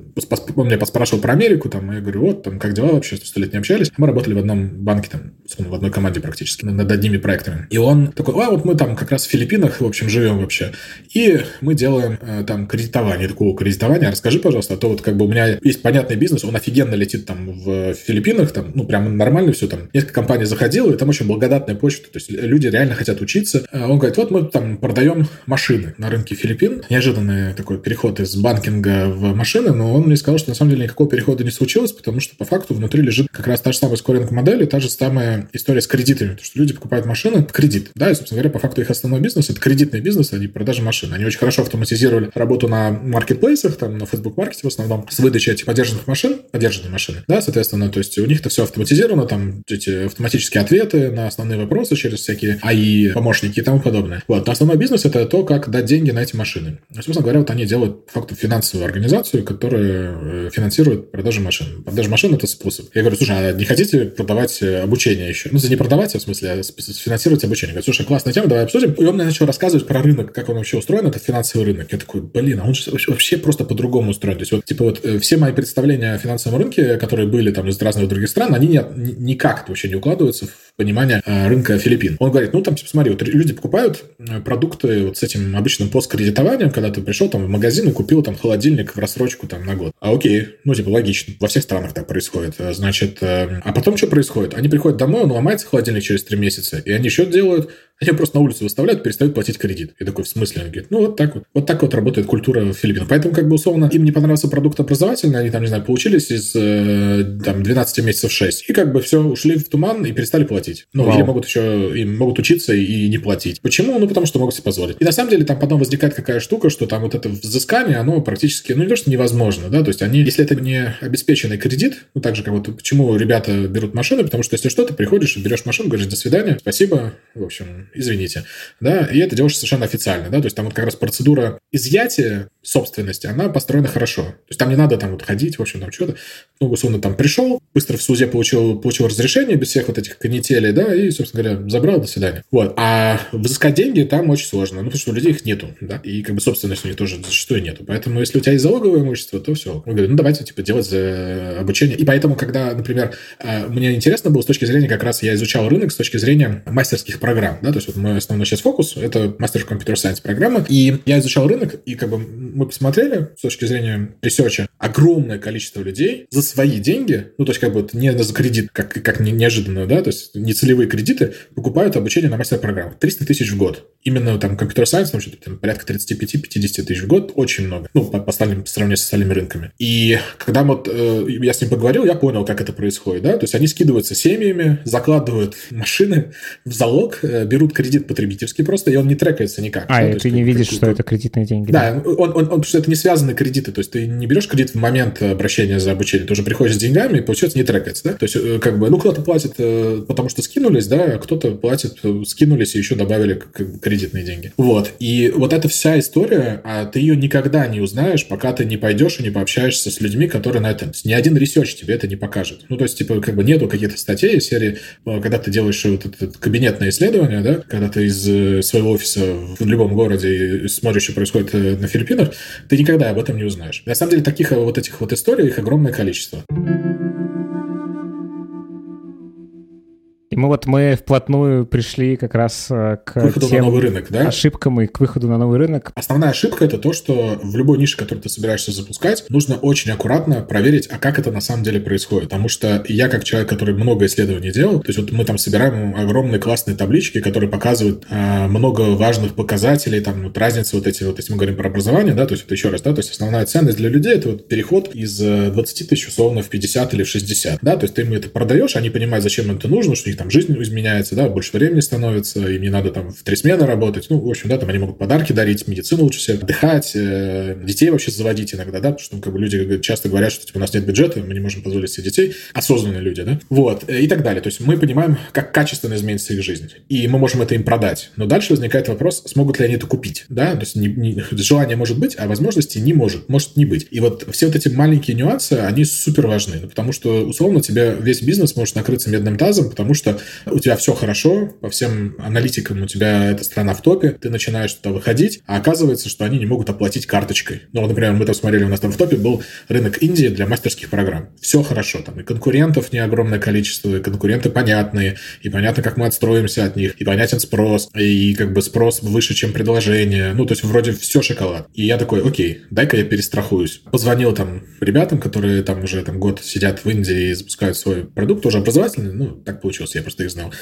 он меня поспрашивал про Америку, там, я говорю, вот, там, как дела вообще, лет не общались. Мы работали в одном банке, там, в одной команде практически, над одними проектами. И он такой, а, вот мы там как раз в Филиппинах, в общем, живем вообще. И мы делаем э, там кредитование. такого кредитования, расскажи, пожалуйста, а то вот как бы у меня есть понятный бизнес, он офигенно летит там в Филиппинах, там, ну, прям нормально все, там, несколько компаний заходило, и там очень благодатная почта, то есть люди реально хотят учиться. А он говорит, вот мы там продаем машины на рынке Филиппин. Неожиданный такой переход из банкинга в машины, но он мне сказал, что на самом деле никакого перехода не случилось, потому что по факту внутри лежит как раз та же самая скоринг-модель и та же самая история с кредитами. Потому что люди покупают машины в кредит. Да, и, собственно говоря, по факту их основной бизнес – это кредитный бизнес, а не продажа машин. Они очень хорошо автоматизировали работу на маркетплейсах, там, на Facebook маркете в основном, с выдачей этих поддержанных машин, поддержанные машины. Да, соответственно, то есть у них это все автоматизировано, там эти автоматические ответы на основные вопросы через всякие АИ, помощники и тому подобное. Вот. Но основной бизнес – это то, как дать деньги на эти машины. Собственно говоря, вот они делают, факту, финансовую организацию, которая э, финансирует продажу машин. Продажа машин – это способ. Я говорю, слушай, а не хотите продавать э, обучение еще? Ну, не продавать, а в смысле, а финансировать обучение. Говорю, слушай, классная тема, давай обсудим. И он мне начал рассказывать про рынок, как он вообще устроен, это финансовый рынок. Я такой, блин, а он же вообще просто по-другому устроен. То есть вот, типа вот э, все мои представления о финансовом рынке, которые были там из разных других стран, они не, никак вообще не укладываются в понимание э, рынка Филиппин. Он говорит, ну, там, типа, смотри, вот люди покупают продукты вот с этим обычным посткредитованием, когда ты пришел там в магазин и купил там холодильник в рассрочку там на год. А окей, ну, типа, логично. Во всех странах так происходит. Э, значит, а потом что происходит? Они приходят домой, он ломается холодильник через три месяца, и они что делают? Они просто на улицу выставляют, перестают платить кредит. И такой, в смысле? Он говорит, ну, вот так вот. Вот так вот работает культура Филиппин. Поэтому, как бы, условно, им не понравился продукт образовательный, они там, не знаю, получились из там 12 месяцев 6, и как бы все, ушли в туман и перестали платить. Ну, Вау. или могут еще и могут учиться и не платить. Почему? Ну, потому что могут себе позволить. И на самом деле там потом возникает какая штука, что там вот это взыскание, оно практически, ну, не то, что невозможно, да, то есть они, если это не обеспеченный кредит, ну, так же, как вот почему ребята берут машины, потому что если что, ты приходишь, берешь машину, говоришь, до свидания, спасибо, в общем, извините, да, и это делаешь совершенно официально, да, то есть там вот как раз процедура изъятия собственности, она построена хорошо. То есть там не надо там вот ходить, в общем, там что-то. Ну, условно, там пришел, быстро в суде получил, получил разрешение без всех вот этих канителей, да, и, собственно говоря, забрал, до свидания. Вот. А взыскать деньги там очень сложно, ну, потому что у людей их нету, да, и как бы собственности у них тоже зачастую нету. Поэтому, если у тебя есть залоговое имущество, то все. Мы говорим, ну, давайте, типа, делать за обучение. И поэтому, когда, например, э, мне интересно было с точки зрения, как раз я изучал рынок с точки зрения мастерских программ, да, то есть вот мой основной сейчас фокус – это master computer science программа, и я изучал рынок, и как бы мы посмотрели с точки зрения research а огромное количество людей за свои деньги, ну, то есть как бы не за кредит, как, как неожиданно, да, то есть не целевые кредиты, покупают обучение на мастер-программах. 300 тысяч в год. Именно там компьютер сайенс, там, там порядка 35-50 тысяч в год, очень много. Ну, по, по, остальным, по сравнению с остальными рынками. И когда вот э, я с ним поговорил, я понял, как это происходит, да, то есть они скидываются семьями, закладывают машины в залог, э, берут кредит потребительский просто, и он не трекается никак. А, да, и ты есть, не видишь, что это кредитные деньги. Да, да? Он, он, он, потому что это не связанные кредиты, то есть ты не берешь кредит в момент обращения за обучение, ты уже приходишь с деньгами, и получается не трекается, да, то есть э, как бы, ну, кто-то платит, э, потому что скинулись, да, а кто-то платит, э, скинулись и еще добавили кредит кредитные деньги. Вот. И вот эта вся история, а ты ее никогда не узнаешь, пока ты не пойдешь и не пообщаешься с людьми, которые на этом... Ни один research тебе это не покажет. Ну, то есть, типа, как бы нету каких-то статей из серии, э, когда ты делаешь вот это кабинетное исследование, да, когда ты из э, своего офиса в любом городе смотришь, что происходит э, на Филиппинах, ты никогда об этом не узнаешь. На самом деле, таких вот этих вот историй, их огромное количество. И мы вот мы вплотную пришли как раз э, к, к выходу тем на новый рынок, да? ошибкам и к выходу на новый рынок. Основная ошибка это то, что в любой нише, которую ты собираешься запускать, нужно очень аккуратно проверить, а как это на самом деле происходит. Потому что я как человек, который много исследований делал, то есть вот мы там собираем огромные классные таблички, которые показывают э, много важных показателей, там вот разницы вот эти, вот если мы говорим про образование, да, то есть это еще раз, да, то есть основная ценность для людей это вот переход из 20 э, тысяч условно в 50 или в 60, да, то есть ты им это продаешь, они понимают, зачем им это нужно, что у них там жизнь изменяется, да, больше времени становится, им не надо там в три смены работать. Ну, в общем, да, там они могут подарки дарить, медицину лучше всех, отдыхать, э, детей вообще заводить иногда, да, потому что ну, как бы люди часто говорят, что типа, у нас нет бюджета, мы не можем позволить себе детей, осознанные люди, да, вот, э, и так далее. То есть мы понимаем, как качественно изменится их жизнь, и мы можем это им продать. Но дальше возникает вопрос, смогут ли они это купить, да, то есть не, не, желание может быть, а возможности не может, может не быть. И вот все вот эти маленькие нюансы, они супер важны, потому что условно тебе весь бизнес может накрыться медным тазом, потому что у тебя все хорошо, по всем аналитикам у тебя эта страна в топе, ты начинаешь туда выходить, а оказывается, что они не могут оплатить карточкой. Ну, например, мы там смотрели, у нас там в топе был рынок Индии для мастерских программ. Все хорошо, там и конкурентов не огромное количество, и конкуренты понятные, и понятно, как мы отстроимся от них, и понятен спрос, и как бы спрос выше, чем предложение. Ну, то есть вроде все шоколад. И я такой, окей, дай-ка я перестрахуюсь. Позвонил там ребятам, которые там уже там год сидят в Индии и запускают свой продукт, тоже образовательный, ну, так получилось, я просто их знал.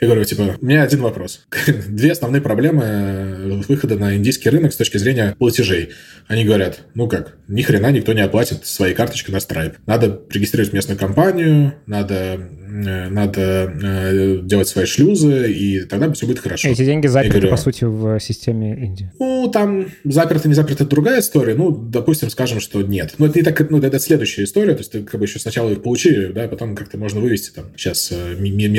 Я говорю, типа, у меня один вопрос. Две основные проблемы э, выхода на индийский рынок с точки зрения платежей. Они говорят, ну как, ни хрена никто не оплатит своей карточкой на Stripe. Надо регистрировать местную компанию, надо Э, надо э, делать свои шлюзы, и тогда все будет хорошо. Эти деньги заперты, говорю, по сути, в системе Индии. Ну, там заперты, не заперты, это другая история. Ну, допустим, скажем, что нет. Но это не так, ну, это следующая история. То есть ты как бы еще сначала их получи, да, потом как-то можно вывести там. Сейчас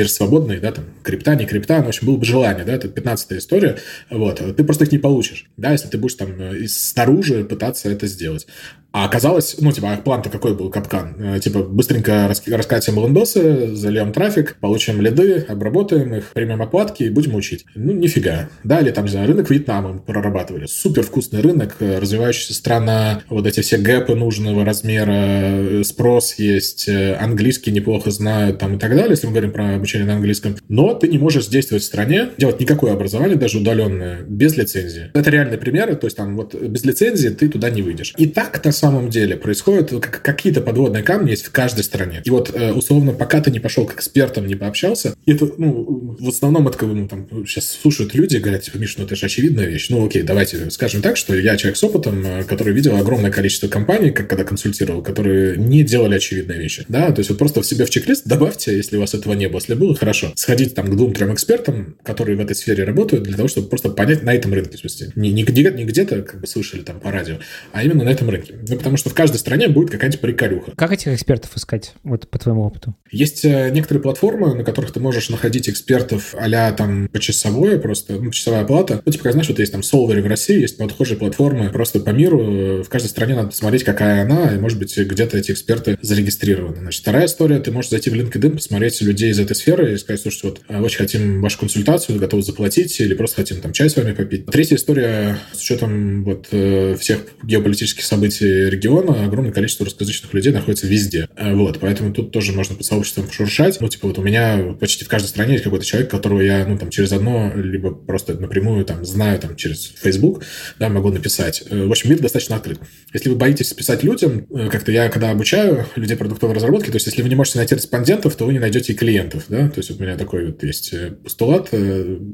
мир свободный, да, там, крипта, не крипта, ну, в общем, было бы желание, да, это 15 история. Вот, ты просто их не получишь, да, если ты будешь там снаружи пытаться это сделать. А оказалось, ну, типа, а план-то какой был капкан? Э, типа, быстренько раскатим лендосы, зальем трафик, получим лиды, обработаем их, примем оплатки и будем учить. Ну, нифига. Да, или там, не знаю, рынок Вьетнама мы прорабатывали. Супер вкусный рынок, э, развивающаяся страна, вот эти все гэпы нужного размера, э, спрос есть, английский неплохо знают там и так далее, если мы говорим про обучение на английском. Но ты не можешь действовать в стране, делать никакое образование, даже удаленное, без лицензии. Это реальные примеры, то есть там вот без лицензии ты туда не выйдешь. И так-то самом деле происходит, какие-то подводные камни есть в каждой стране. И вот, э, условно, пока ты не пошел к экспертам, не пообщался, это, ну, в основном это, ну, там, сейчас слушают люди говорят, типа, Миш, ну, это же очевидная вещь. Ну, окей, давайте скажем так, что я человек с опытом, э, который видел огромное количество компаний, как когда консультировал, которые не делали очевидные вещи. Да, то есть вот просто в себе в чек-лист добавьте, если у вас этого не было. Если было, хорошо. Сходите там к двум-трем экспертам, которые в этой сфере работают, для того, чтобы просто понять на этом рынке, в смысле. Не, не, не где-то, как бы, слышали там по радио, а именно на этом рынке. Ну, потому что в каждой стране будет какая-нибудь приколюха. Как этих экспертов искать, вот по твоему опыту? Есть э, некоторые платформы, на которых ты можешь находить экспертов а там почасовое просто, ну, часовая оплата. Ну, типа, знаешь, вот есть там Solver в России, есть похожие платформы просто по миру. В каждой стране надо посмотреть, какая она, и, может быть, где-то эти эксперты зарегистрированы. Значит, вторая история, ты можешь зайти в LinkedIn, посмотреть людей из этой сферы и сказать, слушайте, вот э, очень хотим вашу консультацию, готовы заплатить, или просто хотим там чай с вами попить. Третья история, с учетом вот э, всех геополитических событий региона огромное количество русскоязычных людей находится везде. Э, вот, поэтому тут тоже можно по сообществам пошуршать. Ну, типа, вот у меня почти в каждой стране есть какой-то человек, которого я, ну, там, через одно, либо просто напрямую, там, знаю, там, через Facebook, да, могу написать. Э, в общем, мир достаточно открыт. Если вы боитесь писать людям, э, как-то я, когда обучаю людей продуктовой разработки, то есть, если вы не можете найти респондентов, то вы не найдете и клиентов, да, то есть, вот у меня такой вот есть постулат,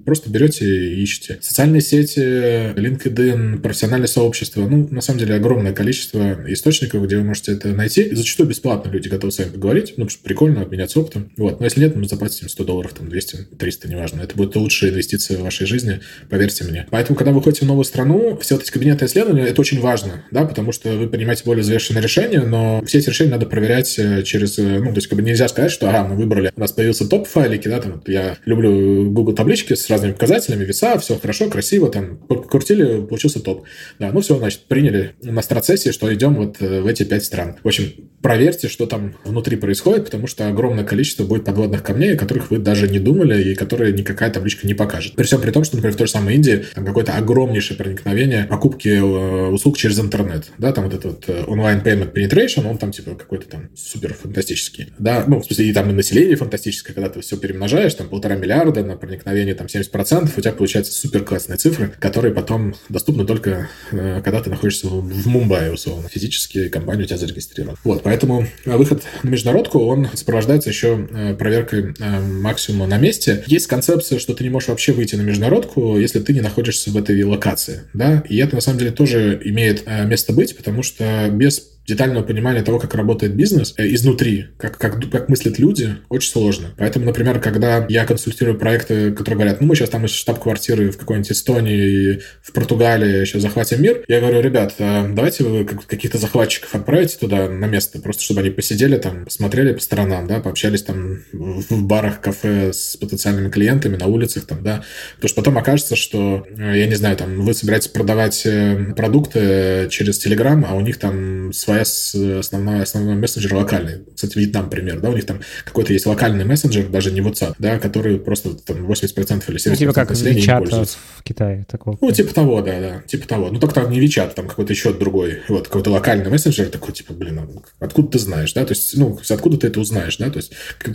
просто берете и ищете. Социальные сети, LinkedIn, профессиональное сообщество, ну, на самом деле, огромное количество источников источников, где вы можете это найти. Зачастую бесплатно люди готовы с вами поговорить, ну, потому что прикольно обменяться опытом. Вот. Но если нет, мы заплатим 100 долларов, там 200, 300, неважно. Это будет лучшая инвестиция в вашей жизни, поверьте мне. Поэтому, когда вы ходите в новую страну, все вот эти кабинеты исследования, это очень важно, да, потому что вы принимаете более взвешенные решения, но все эти решения надо проверять э, через, э, ну, то есть как бы нельзя сказать, что, ага, мы выбрали, у нас появился топ-файлики, да, там, я люблю Google таблички с разными показателями, веса, все хорошо, красиво, там, крутили, получился топ. Да, ну все, значит, приняли на страцессии, что идем вот э, в эти пять стран. В общем, проверьте, что там внутри происходит, потому что огромное количество будет подводных камней, о которых вы даже не думали и которые никакая табличка не покажет. При всем при том, что, например, в той же самой Индии там какое-то огромнейшее проникновение покупки э, услуг через интернет. Да, там вот этот вот э, онлайн payment penetration, он там типа какой-то там супер фантастический. Да, ну, в смысле, и там и население фантастическое, когда ты все перемножаешь, там полтора миллиарда на проникновение там 70%, у тебя получается супер классные цифры, которые потом доступны только когда ты находишься в Мумбаи, условно. Физически компания у тебя зарегистрирована. Вот, поэтому выход на международку, он сопровождается еще проверкой максимума на месте. Есть концепция, что ты не можешь вообще выйти на международку, если ты не находишься в этой локации, да, и это на самом деле тоже имеет э, место быть, потому что без детального понимания того, как работает бизнес э, изнутри, как, как, как мыслят люди, очень сложно. Поэтому, например, когда я консультирую проекты, которые говорят, ну, мы сейчас там из штаб-квартиры в какой-нибудь Эстонии, в Португалии сейчас захватим мир, я говорю, ребят, а давайте вы каких-то захватчиков отправите туда на место, просто чтобы они посидели там, посмотрели по сторонам, да, пообщались там в барах, кафе с потенциальными клиентами, на улицах там, да, потому что потом окажется, что, э, я не знаю, там, вы собираетесь продавать э, продукты через Telegram, а у них там своя iOS основной, основной мессенджер локальный. Кстати, Вьетнам пример, да, у них там какой-то есть локальный мессенджер, даже не WhatsApp, да, который просто там 80% или 70% ну, типа как населения WeChat пользуются. в Китае такого. Ну, типа того, да, да, типа того. Ну, только там не WeChat, там какой-то еще другой, вот, какой-то локальный мессенджер такой, типа, блин, а откуда ты знаешь, да, то есть, ну, откуда ты это узнаешь, да, то есть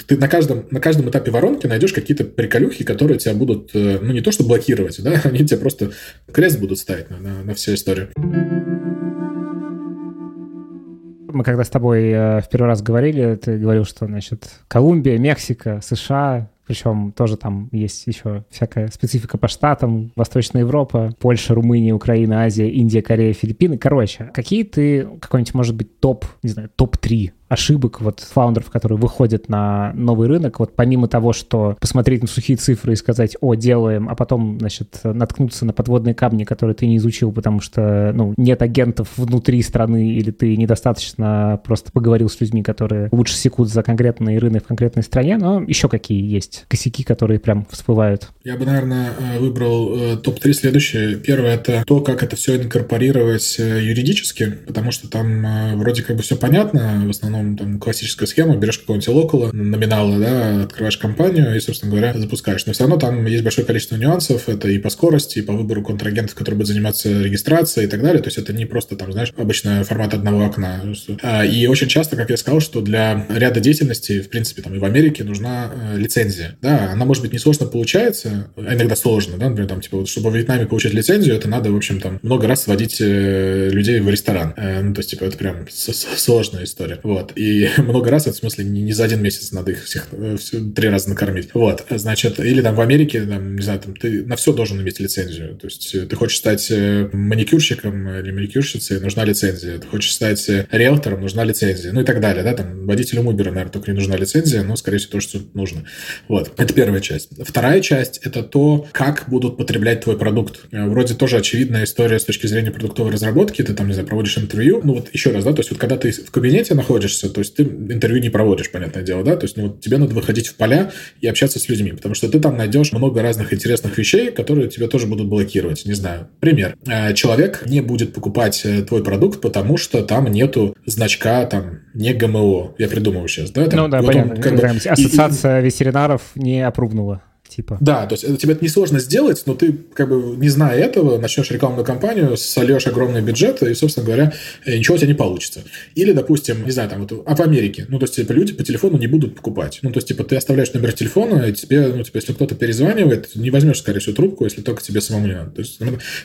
ты на каждом, на каждом этапе воронки найдешь какие-то приколюхи, которые тебя будут, э, ну, не то что блокировать, да, они тебе просто крест будут ставить на, на, на всю историю. Мы когда с тобой э, в первый раз говорили, ты говорил, что, значит, Колумбия, Мексика, США, причем тоже там есть еще всякая специфика по штатам, Восточная Европа, Польша, Румыния, Украина, Азия, Индия, Корея, Филиппины. Короче, какие ты, какой-нибудь, может быть, топ, не знаю, топ-3 ошибок вот фаундеров, которые выходят на новый рынок, вот помимо того, что посмотреть на сухие цифры и сказать, о, делаем, а потом, значит, наткнуться на подводные камни, которые ты не изучил, потому что, ну, нет агентов внутри страны или ты недостаточно просто поговорил с людьми, которые лучше секут за конкретный рынок в конкретной стране, но еще какие есть косяки, которые прям всплывают? Я бы, наверное, э, выбрал э, топ-3 следующие. Первое — это то, как это все инкорпорировать э, юридически, потому что там вроде как бы все понятно, в основном основном там классическая схема, берешь какого-нибудь локала, номинала, да, открываешь компанию и, собственно говоря, запускаешь. Но все равно там есть большое количество нюансов, это и по скорости, и по выбору контрагентов, которые будут заниматься регистрацией и так далее. То есть это не просто там, знаешь, обычный формат одного окна. А, и очень часто, как я сказал, что для ряда деятельностей, в принципе, там и в Америке нужна э, лицензия. Да, она, может быть, не сложно получается, а иногда сложно, да, например, там, типа, чтобы в Вьетнаме получить лицензию, это надо, в общем, там, много раз сводить э, людей в ресторан. Э, ну, то есть, типа, это прям сложная история. Вот. И много раз, это в смысле не, не за один месяц надо их всех э, три раза накормить. Вот, значит, или там в Америке, там, не знаю, там, ты на все должен иметь лицензию. То есть э, ты хочешь стать э, маникюрщиком или маникюрщицей, нужна лицензия. Ты хочешь стать риэлтором, нужна лицензия. Ну и так далее, да, там, водителем Uber, наверное, только не нужна лицензия, но, скорее всего, то, что нужно. Вот, это первая часть. Вторая часть — это то, как будут потреблять твой продукт. Вроде тоже очевидная история с точки зрения продуктовой разработки. Ты там, не знаю, проводишь интервью. Ну вот еще раз, да, то есть вот когда ты в кабинете находишься, общаешься, то есть ты интервью не проводишь, понятное дело, да, то есть ну, вот тебе надо выходить в поля и общаться с людьми, потому что ты там найдешь много разных интересных вещей, которые тебя тоже будут блокировать. Не знаю, пример. Э, человек не будет покупать э, твой продукт, потому что там нету значка там не ГМО. Я придумываю сейчас, да? Там, ну да, вот понятно. Он, как бы, Ассоциация и, ветеринаров не опрувнула типа. Да, то есть это, тебе это несложно сделать, но ты, как бы, не зная этого, начнешь рекламную кампанию, сольешь огромный бюджет, и, собственно говоря, э, ничего у тебя не получится. Или, допустим, не знаю, там, вот, а в Америке, ну, то есть, типа, люди по телефону не будут покупать. Ну, то есть, типа, ты оставляешь номер телефона, и тебе, ну, типа, если кто-то перезванивает, не возьмешь, скорее всего, трубку, если только тебе самому не надо. То есть,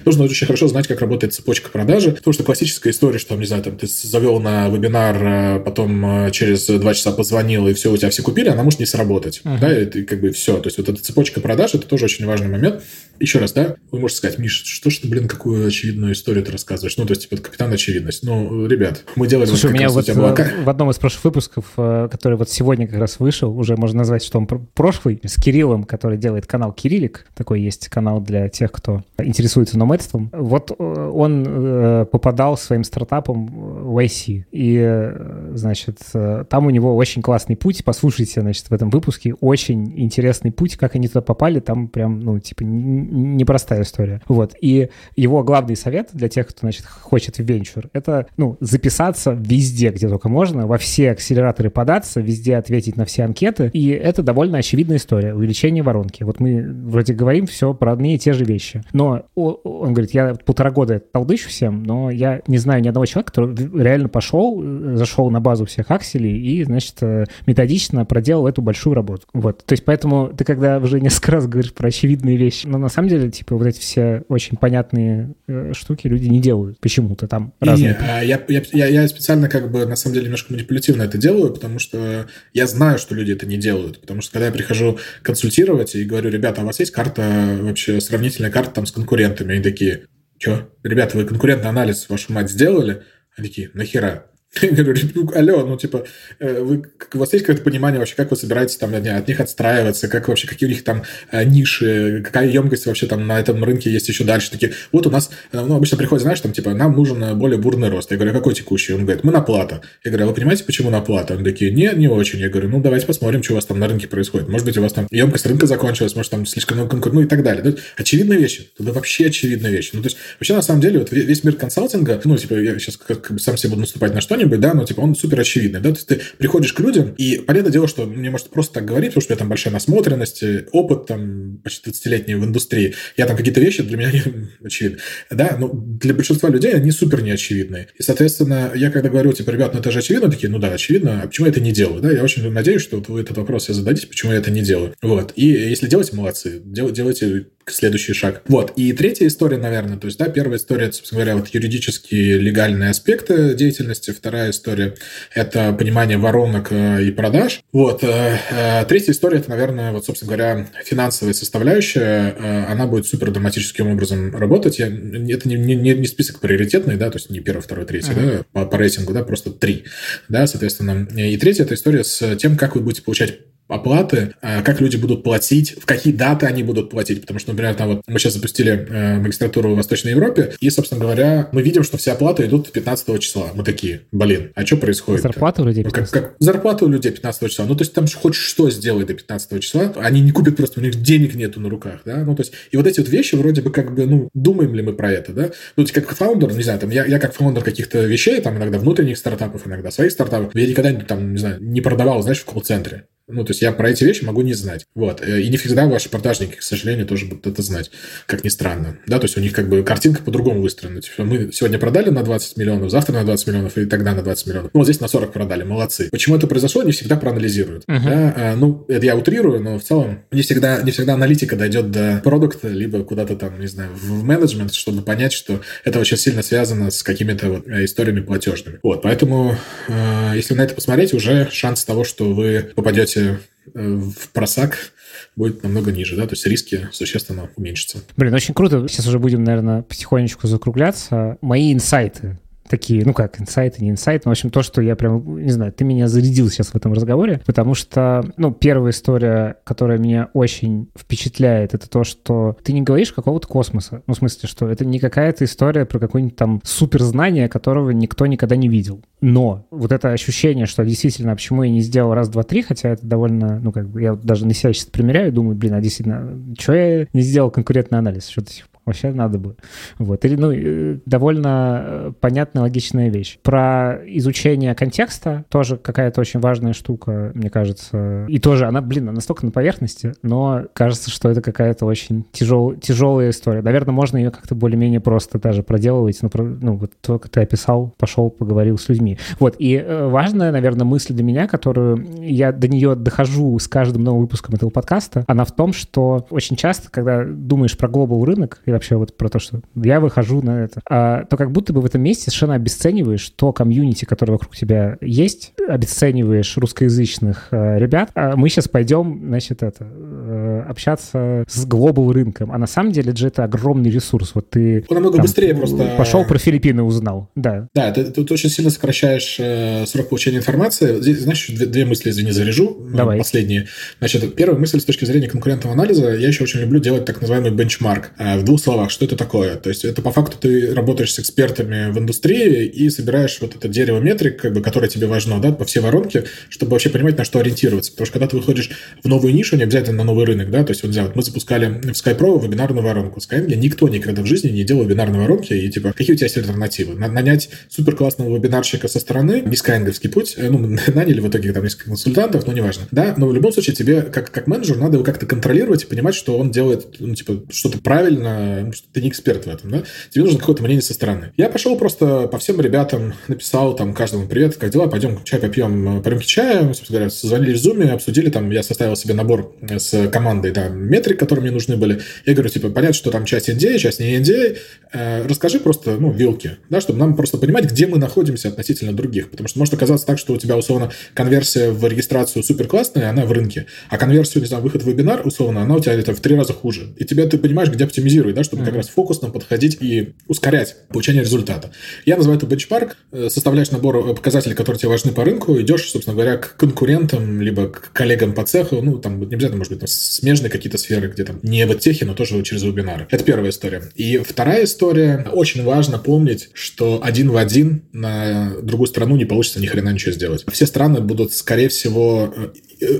нужно очень хорошо знать, как работает цепочка продажи, потому что классическая история, что, не знаю, там, ты завел на вебинар, а потом э, через два часа позвонил, и все, у тебя все купили, она может не сработать. Uh-huh. Да, и ты, как бы, все. То есть, вот эта цепочка продаж – это тоже очень важный момент. еще раз, да, вы можете сказать, Миш, что ж ты, блин, какую очевидную историю ты рассказываешь? Ну, то есть, типа, капитан очевидность. Ну, ребят, мы делали... Слушай, у меня вот была... Э, в одном из прошлых выпусков, э, который вот сегодня как раз вышел, уже можно назвать, что он прошлый, с Кириллом, который делает канал Кириллик, такой есть канал для тех, кто интересуется номадством. Вот э, он попадал своим стартапом в IC, и, значит, там у него очень классный путь, послушайте, значит, в этом выпуске, очень интересный путь, как они туда попали, там прям, ну, типа, непростая история. Вот. И его главный совет для тех, кто, значит, хочет в венчур, это, ну, записаться везде, где только можно, во все акселераторы податься, везде ответить на все анкеты. И это довольно очевидная история. Увеличение воронки. Вот мы вроде говорим все про одни и те же вещи. Но он говорит, я полтора года толдычу всем, но я не знаю ни одного человека, который реально пошел, зашел на базу всех акселей и, значит, э, методично проделал эту большую работу. Вот. То есть поэтому ты когда уже несколько раз говоришь про очевидные вещи, но на самом деле, типа, вот эти все очень понятные э, штуки люди не делают почему-то там разные. Не, а я, я, я, я специально как бы на самом деле немножко манипулятивно это делаю, потому что я знаю, что люди это не делают. Потому что когда я прихожу консультировать и говорю, ребята, а у вас есть карта, вообще сравнительная карта там с конкурентами? Они такие, что? Ребята, вы конкурентный анализ, вашу мать, сделали? Они такие, нахера? Говорю, ну, алло, ну, типа, э, вы, у вас есть какое-то понимание вообще, как вы собираетесь там от них отстраиваться, как вообще, какие у них там э, ниши, какая емкость вообще там на этом рынке есть еще дальше? Такие, вот у нас, э, ну, обычно приходит, знаешь, там, типа, нам нужен более бурный рост. Я говорю, а какой текущий? Он говорит, мы на плата. Я говорю, а вы понимаете, почему на плата? Он такие, не, не очень. Я говорю, ну, давайте посмотрим, что у вас там на рынке происходит. Может быть, у вас там емкость рынка закончилась, может, там слишком много конкурентов, ну, и так далее. То есть, очевидные вещи. Это вообще очевидные вещи. Ну, то есть, вообще, на самом деле, вот весь мир консалтинга, ну, типа, я сейчас как, как бы сам себе буду наступать на что-нибудь, да, но, типа, он супер очевидный, да, то есть ты приходишь к людям, и понятное дело, что мне может просто так говорить, потому что у меня там большая насмотренность, э, опыт там почти 20-летний в индустрии, я там какие-то вещи для меня не очевидны, да, но для большинства людей они супер неочевидные. И, соответственно, я когда говорю, типа, ребят, ну это же очевидно, такие, ну да, очевидно, а почему я это не делаю, да, я очень надеюсь, что вот вы этот вопрос себе зададите, почему я это не делаю. Вот, и если делаете, молодцы, дел, делайте следующий шаг. Вот. И третья история, наверное, то есть, да, первая история, собственно говоря, вот юридические, легальные аспекты деятельности. Вторая история – это понимание воронок э, и продаж. Вот. Э, э, третья история – это, наверное, вот, собственно говоря, финансовая составляющая. Она будет супер драматическим образом работать. Я, это не, не, не список приоритетный, да, то есть не первый, второй, третий, uh-huh. да, по, по рейтингу, да, просто три, да, соответственно. И третья – это история с тем, как вы будете получать оплаты, а как люди будут платить, в какие даты они будут платить. Потому что, например, там вот мы сейчас запустили э, магистратуру в Восточной Европе, и, собственно говоря, мы видим, что все оплаты идут 15 числа. Мы такие, блин, а что происходит? Зарплата у людей 15 как, как, Зарплата у людей 15 числа. Ну, то есть там хоть что сделай до 15 числа, они не купят просто, у них денег нету на руках, да? Ну, то есть, и вот эти вот вещи вроде бы как бы, ну, думаем ли мы про это, да? Ну, то есть, как фаундер, не знаю, там, я, я как фаундер каких-то вещей, там, иногда внутренних стартапов, иногда своих стартапов, я никогда, там, не знаю, не продавал, знаешь, в колл-центре. Ну, то есть я про эти вещи могу не знать. Вот. Э, и не всегда ваши продажники, к сожалению, тоже будут это знать, как ни странно. Да, то есть у них как бы картинка по-другому выстроена. Типа мы сегодня продали на 20 миллионов, завтра на 20 миллионов, и тогда на 20 миллионов. Ну, вот здесь на 40 продали, молодцы. Почему это произошло, не всегда проанализируют. Uh-huh. Да? А, ну, это я утрирую, но в целом не всегда, не всегда аналитика дойдет до продукта, либо куда-то там, не знаю, в менеджмент, чтобы понять, что это очень сильно связано с какими-то вот э, историями платежными. Вот, поэтому, э, если на это посмотреть, уже шанс того, что вы попадете Э, в просак будет намного ниже, да, то есть риски существенно уменьшатся. Блин, очень круто. Сейчас уже будем, наверное, потихонечку закругляться. Мои инсайты такие, ну как, инсайты, не инсайты, но, в общем, то, что я прям, не знаю, ты меня зарядил сейчас в этом разговоре, потому что, ну, первая история, которая меня очень впечатляет, это то, что ты не говоришь какого-то космоса. Ну, в смысле, что это не какая-то история про какое-нибудь там суперзнание, которого никто никогда не видел. Но вот это ощущение, что действительно, а почему я не сделал раз, два, три, хотя это довольно, ну, как бы, я даже на себя сейчас примеряю, думаю, блин, а действительно, что я не сделал конкурентный анализ, что до сих пор Вообще надо бы. Вот. Или, ну, э, довольно э, понятная, логичная вещь. Про изучение контекста тоже какая-то очень важная штука, мне кажется. И тоже она, блин, настолько на поверхности, но кажется, что это какая-то очень тяжел, тяжелая история. Наверное, можно ее как-то более-менее просто даже проделывать. Ну, про, ну вот то, как ты описал, пошел, поговорил с людьми. Вот. И э, важная, наверное, мысль для меня, которую я до нее дохожу с каждым новым выпуском этого подкаста, она в том, что очень часто, когда думаешь про глобал рынок, и вообще вот про то, что я выхожу на это, а, то как будто бы в этом месте совершенно обесцениваешь то комьюнити, которое вокруг тебя есть, обесцениваешь русскоязычных а, ребят. А мы сейчас пойдем, значит, это, а, общаться с глобал рынком, а на самом деле же это огромный ресурс. Вот ты Он намного там, быстрее просто... пошел про Филиппины узнал, да. Да, ты, ты, ты очень сильно сокращаешь э, срок получения информации. Здесь, знаешь, две, две мысли, извини, заряжу. э, Давай. Последние. Значит, первая мысль с точки зрения конкурентного анализа. Я еще очень люблю делать так называемый бенчмарк. Э, в двух словах, что это такое? То есть это по факту ты работаешь с экспертами в индустрии и собираешь вот это дерево метрик, как бы, которое тебе важно, да, по всей воронке, чтобы вообще понимать, на что ориентироваться. Потому что когда ты выходишь в новую нишу, не обязательно на новый рынок, да, то есть вот взял, мы запускали в SkyPro вебинарную воронку. В Skyeng никто никогда в жизни не делал вебинарной воронки, и типа, какие у тебя есть альтернативы? На- Нанять супер классного вебинарщика со стороны, не скайнговский путь, э, ну, наняли в итоге там несколько консультантов, но неважно, да, но в любом случае тебе, как, как менеджер, надо его как-то контролировать и понимать, что он делает, ну, типа, что-то правильно, что ты не эксперт в этом, да, тебе нужно какое-то мнение со стороны. Я пошел просто по всем ребятам, написал там каждому привет, как дела, пойдем чай попьем, по рюмке чая, собственно говоря, созвонили в зуме, обсудили, там, я составил себе набор с командой, да, метрик, которые мне нужны были. Я говорю, типа, понятно, что там часть NDA, часть не NDA, Э, расскажи просто, ну, вилки, да, чтобы нам просто понимать, где мы находимся относительно других. Потому что может оказаться так, что у тебя, условно, конверсия в регистрацию супер классная, она в рынке, а конверсию, не знаю, выход в вебинар, условно, она у тебя это в три раза хуже. И тебе ты понимаешь, где оптимизировать, да, чтобы как раз фокусно подходить и ускорять получение результата. Я называю это бенчмарк, э, составляешь набор э, показателей, которые тебе важны по рынку, идешь, собственно говоря, к конкурентам, либо к коллегам по цеху, ну, там не обязательно, может быть, там смежные какие-то сферы, где там не в техе, но тоже через вебинары. Это первая история. И вторая история, очень важно помнить, что один в один на другую страну не получится ни хрена ничего сделать. Все страны будут, скорее всего, э,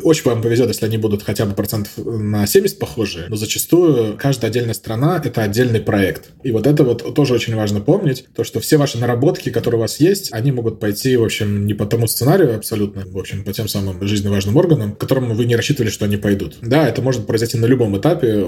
очень вам повезет, если они будут хотя бы процентов на 70 похожие, но зачастую каждая отдельная страна — это отдельный проект. И вот это вот тоже очень важно помнить, то, что все ваши наработки, которые у вас есть, они могут пойти, в общем, не по тому сценарию абсолютно, в общем, по тем самым жизненно важным органам, к которым вы не рассчитывали, что они пойдут. Да, это может произойти на любом этапе.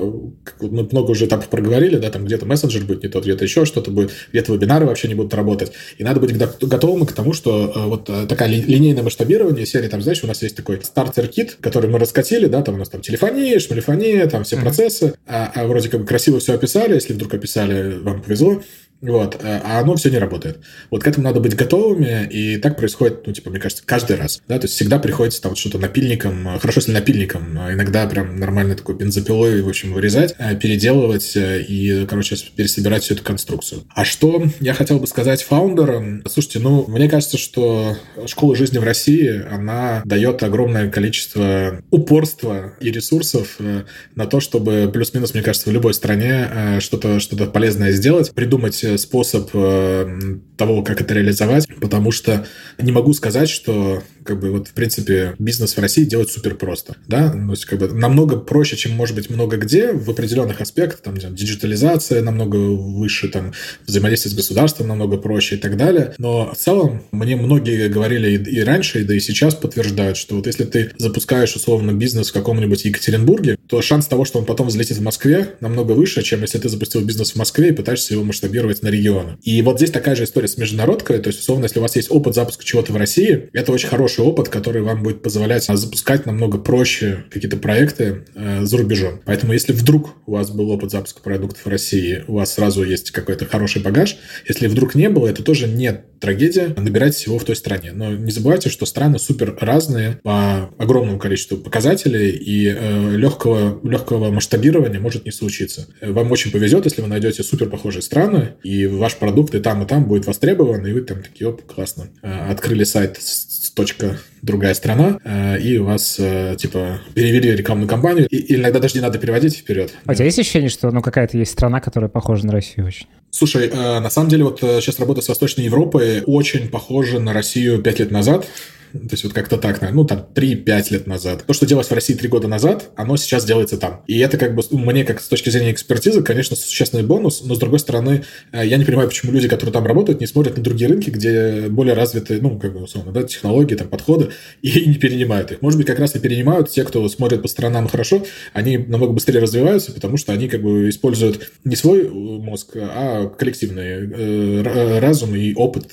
Мы много уже этапов проговорили, да, там где-то мессенджер будет не тот, где-то еще что-то будет, где-то вебинары вообще не будут работать. И надо быть готовым к тому, что э, вот э, такая ли- линейное масштабирование серии, там, знаешь, у нас есть такой стартер-кит, который мы раскатили, да, там у нас там телефония, шмалифония, там все Мгм. процессы, а, а вроде как бы красиво все описали, если вдруг описали, вам повезло, вот, э, а оно все не работает. Вот к этому надо быть готовыми, и так происходит, ну, типа, мне кажется, каждый раз, да, то есть всегда приходится там что-то напильником, э, хорошо, если напильником, а иногда прям нормально такой бензопилой, в общем, вырезать, э, переделывать э, и, короче, пересобирать всю эту конструкцию. А что я хотел бы сказать фаундерам? Слушайте, ну, мне кажется, что школа жизни в России, она дает огромное количество упорства и ресурсов э, на то, чтобы плюс-минус, мне кажется, в любой стране э, что-то что полезное сделать, придумать э, способ э, того, как это реализовать, потому что не могу сказать, что как бы вот в принципе бизнес в России делать супер просто, да, то есть как бы намного проще, чем может быть много где в определенных аспектах, там, знаю, диджитализация намного выше, там, взаимодействие с государством намного проще и так далее, но в целом мне многие говорили и, и раньше, и да и сейчас подтверждают, что вот если ты запускаешь условно бизнес в каком-нибудь Екатеринбурге, то шанс того, что он потом взлетит в Москве, намного выше, чем если ты запустил бизнес в Москве и пытаешься его масштабировать на регионы. И вот здесь такая же история с международкой, то есть условно, если у вас есть опыт запуска чего-то в России, это очень хороший опыт, который вам будет позволять запускать намного проще какие-то проекты э, за рубежом. Поэтому если вдруг у вас был опыт запуска продуктов в России, у вас сразу есть какой-то хороший багаж. Если вдруг не было, это тоже не трагедия, набирайте его в той стране. Но не забывайте, что страны супер разные по огромному количеству показателей, и э, легкого, легкого масштабирования может не случиться. Вам очень повезет, если вы найдете супер похожие страны, и ваш продукт и там, и там будет востребован, и вы там такие, оп, классно. Э, открыли сайт с точка другая страна, э, и у вас, э, типа, перевели рекламную кампанию, и, иногда даже не надо переводить вперед. А у тебя есть ощущение, что ну какая-то есть страна, которая похожа на Россию очень? Слушай, э, на самом деле вот сейчас работа с Восточной Европой очень похожа на Россию пять лет назад. То есть вот как-то так, ну там 3-5 лет назад. То, что делалось в России 3 года назад, оно сейчас делается там. И это как бы ну, мне, как с точки зрения экспертизы, конечно, существенный бонус, но с другой стороны, э, я не понимаю, почему люди, которые там работают, не смотрят на другие рынки, где более развиты, ну, как бы, условно, да, технологии, там, подходы, и не перенимают их. Может быть, как раз и перенимают те, кто смотрит по сторонам хорошо, они намного быстрее развиваются, потому что они как бы используют не свой мозг, а коллективный э, разум и опыт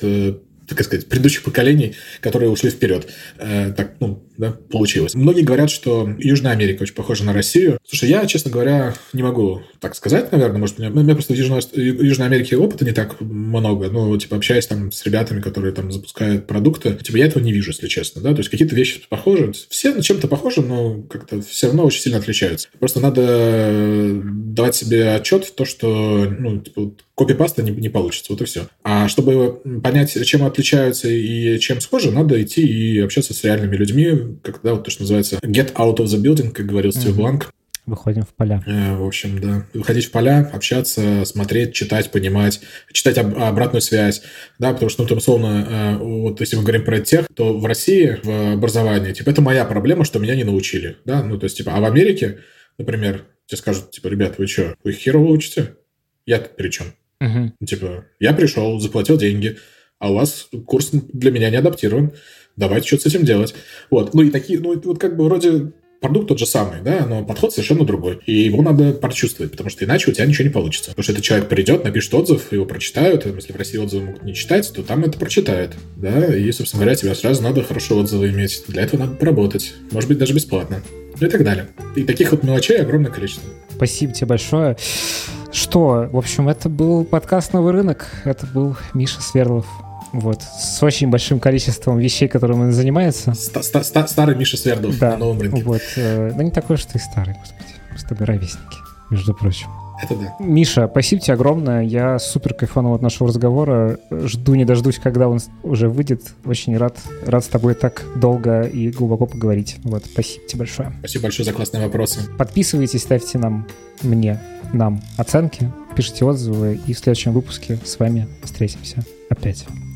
так сказать, предыдущих поколений, которые ушли вперед. Э, так, ну, да, получилось. Многие говорят, что Южная Америка очень похожа на Россию. Слушай, я, честно говоря, не могу так сказать, наверное. Может, у меня, у меня просто в Южной, Южной Америке опыта не так много. Ну, типа, общаясь там с ребятами, которые там запускают продукты, типа, я этого не вижу, если честно, да. То есть какие-то вещи похожи. Все на чем-то похожи, но как-то все равно очень сильно отличаются. Просто надо давать себе отчет в то, что, ну, типа, копипаста не, не получится, вот и все. А чтобы понять, чем отличаются и чем схожи, надо идти и общаться с реальными людьми, когда вот то, что называется get out of the building, как говорил Стив mm-hmm. Бланк. Выходим в поля. Э, в общем, да. Выходить в поля, общаться, смотреть, читать, понимать, читать об, обратную связь, да, потому что, ну, там, условно, э, вот если мы говорим про тех, то в России в образовании, типа, это моя проблема, что меня не научили, да, ну, то есть, типа, а в Америке, например, тебе скажут, типа, ребят, вы что, вы херово учите? Я при чем? Угу. Типа, я пришел, заплатил деньги, а у вас курс для меня не адаптирован. Давайте что-то с этим делать. Вот. Ну и такие, ну вот как бы вроде продукт тот же самый, да, но подход совершенно другой. И его надо прочувствовать, потому что иначе у тебя ничего не получится. Потому что этот человек придет, напишет отзыв, его прочитают. Если в России отзывы могут не читать, то там это прочитают. Да, и, собственно говоря, тебе сразу надо хорошие отзывы иметь. Для этого надо поработать. Может быть, даже бесплатно. Ну и так далее. И таких вот мелочей огромное количество. Спасибо тебе большое. Что, в общем, это был подкаст «Новый рынок». Это был Миша Сверлов. Вот, с очень большим количеством вещей, которыми он занимается. Ста -ста -ста Старый Миша Свердлов да, на новом рынке. Вот, э, да не такой, что и старый, господи. Мы с тобой ровесники, между прочим. Это да. Миша, спасибо тебе огромное. Я супер кайфанул от нашего разговора. Жду не дождусь, когда он уже выйдет. Очень рад, рад с тобой так долго и глубоко поговорить. Вот, спасибо тебе большое. Спасибо большое за классные вопросы. Подписывайтесь, ставьте нам, мне, нам оценки, пишите отзывы, и в следующем выпуске с вами встретимся опять.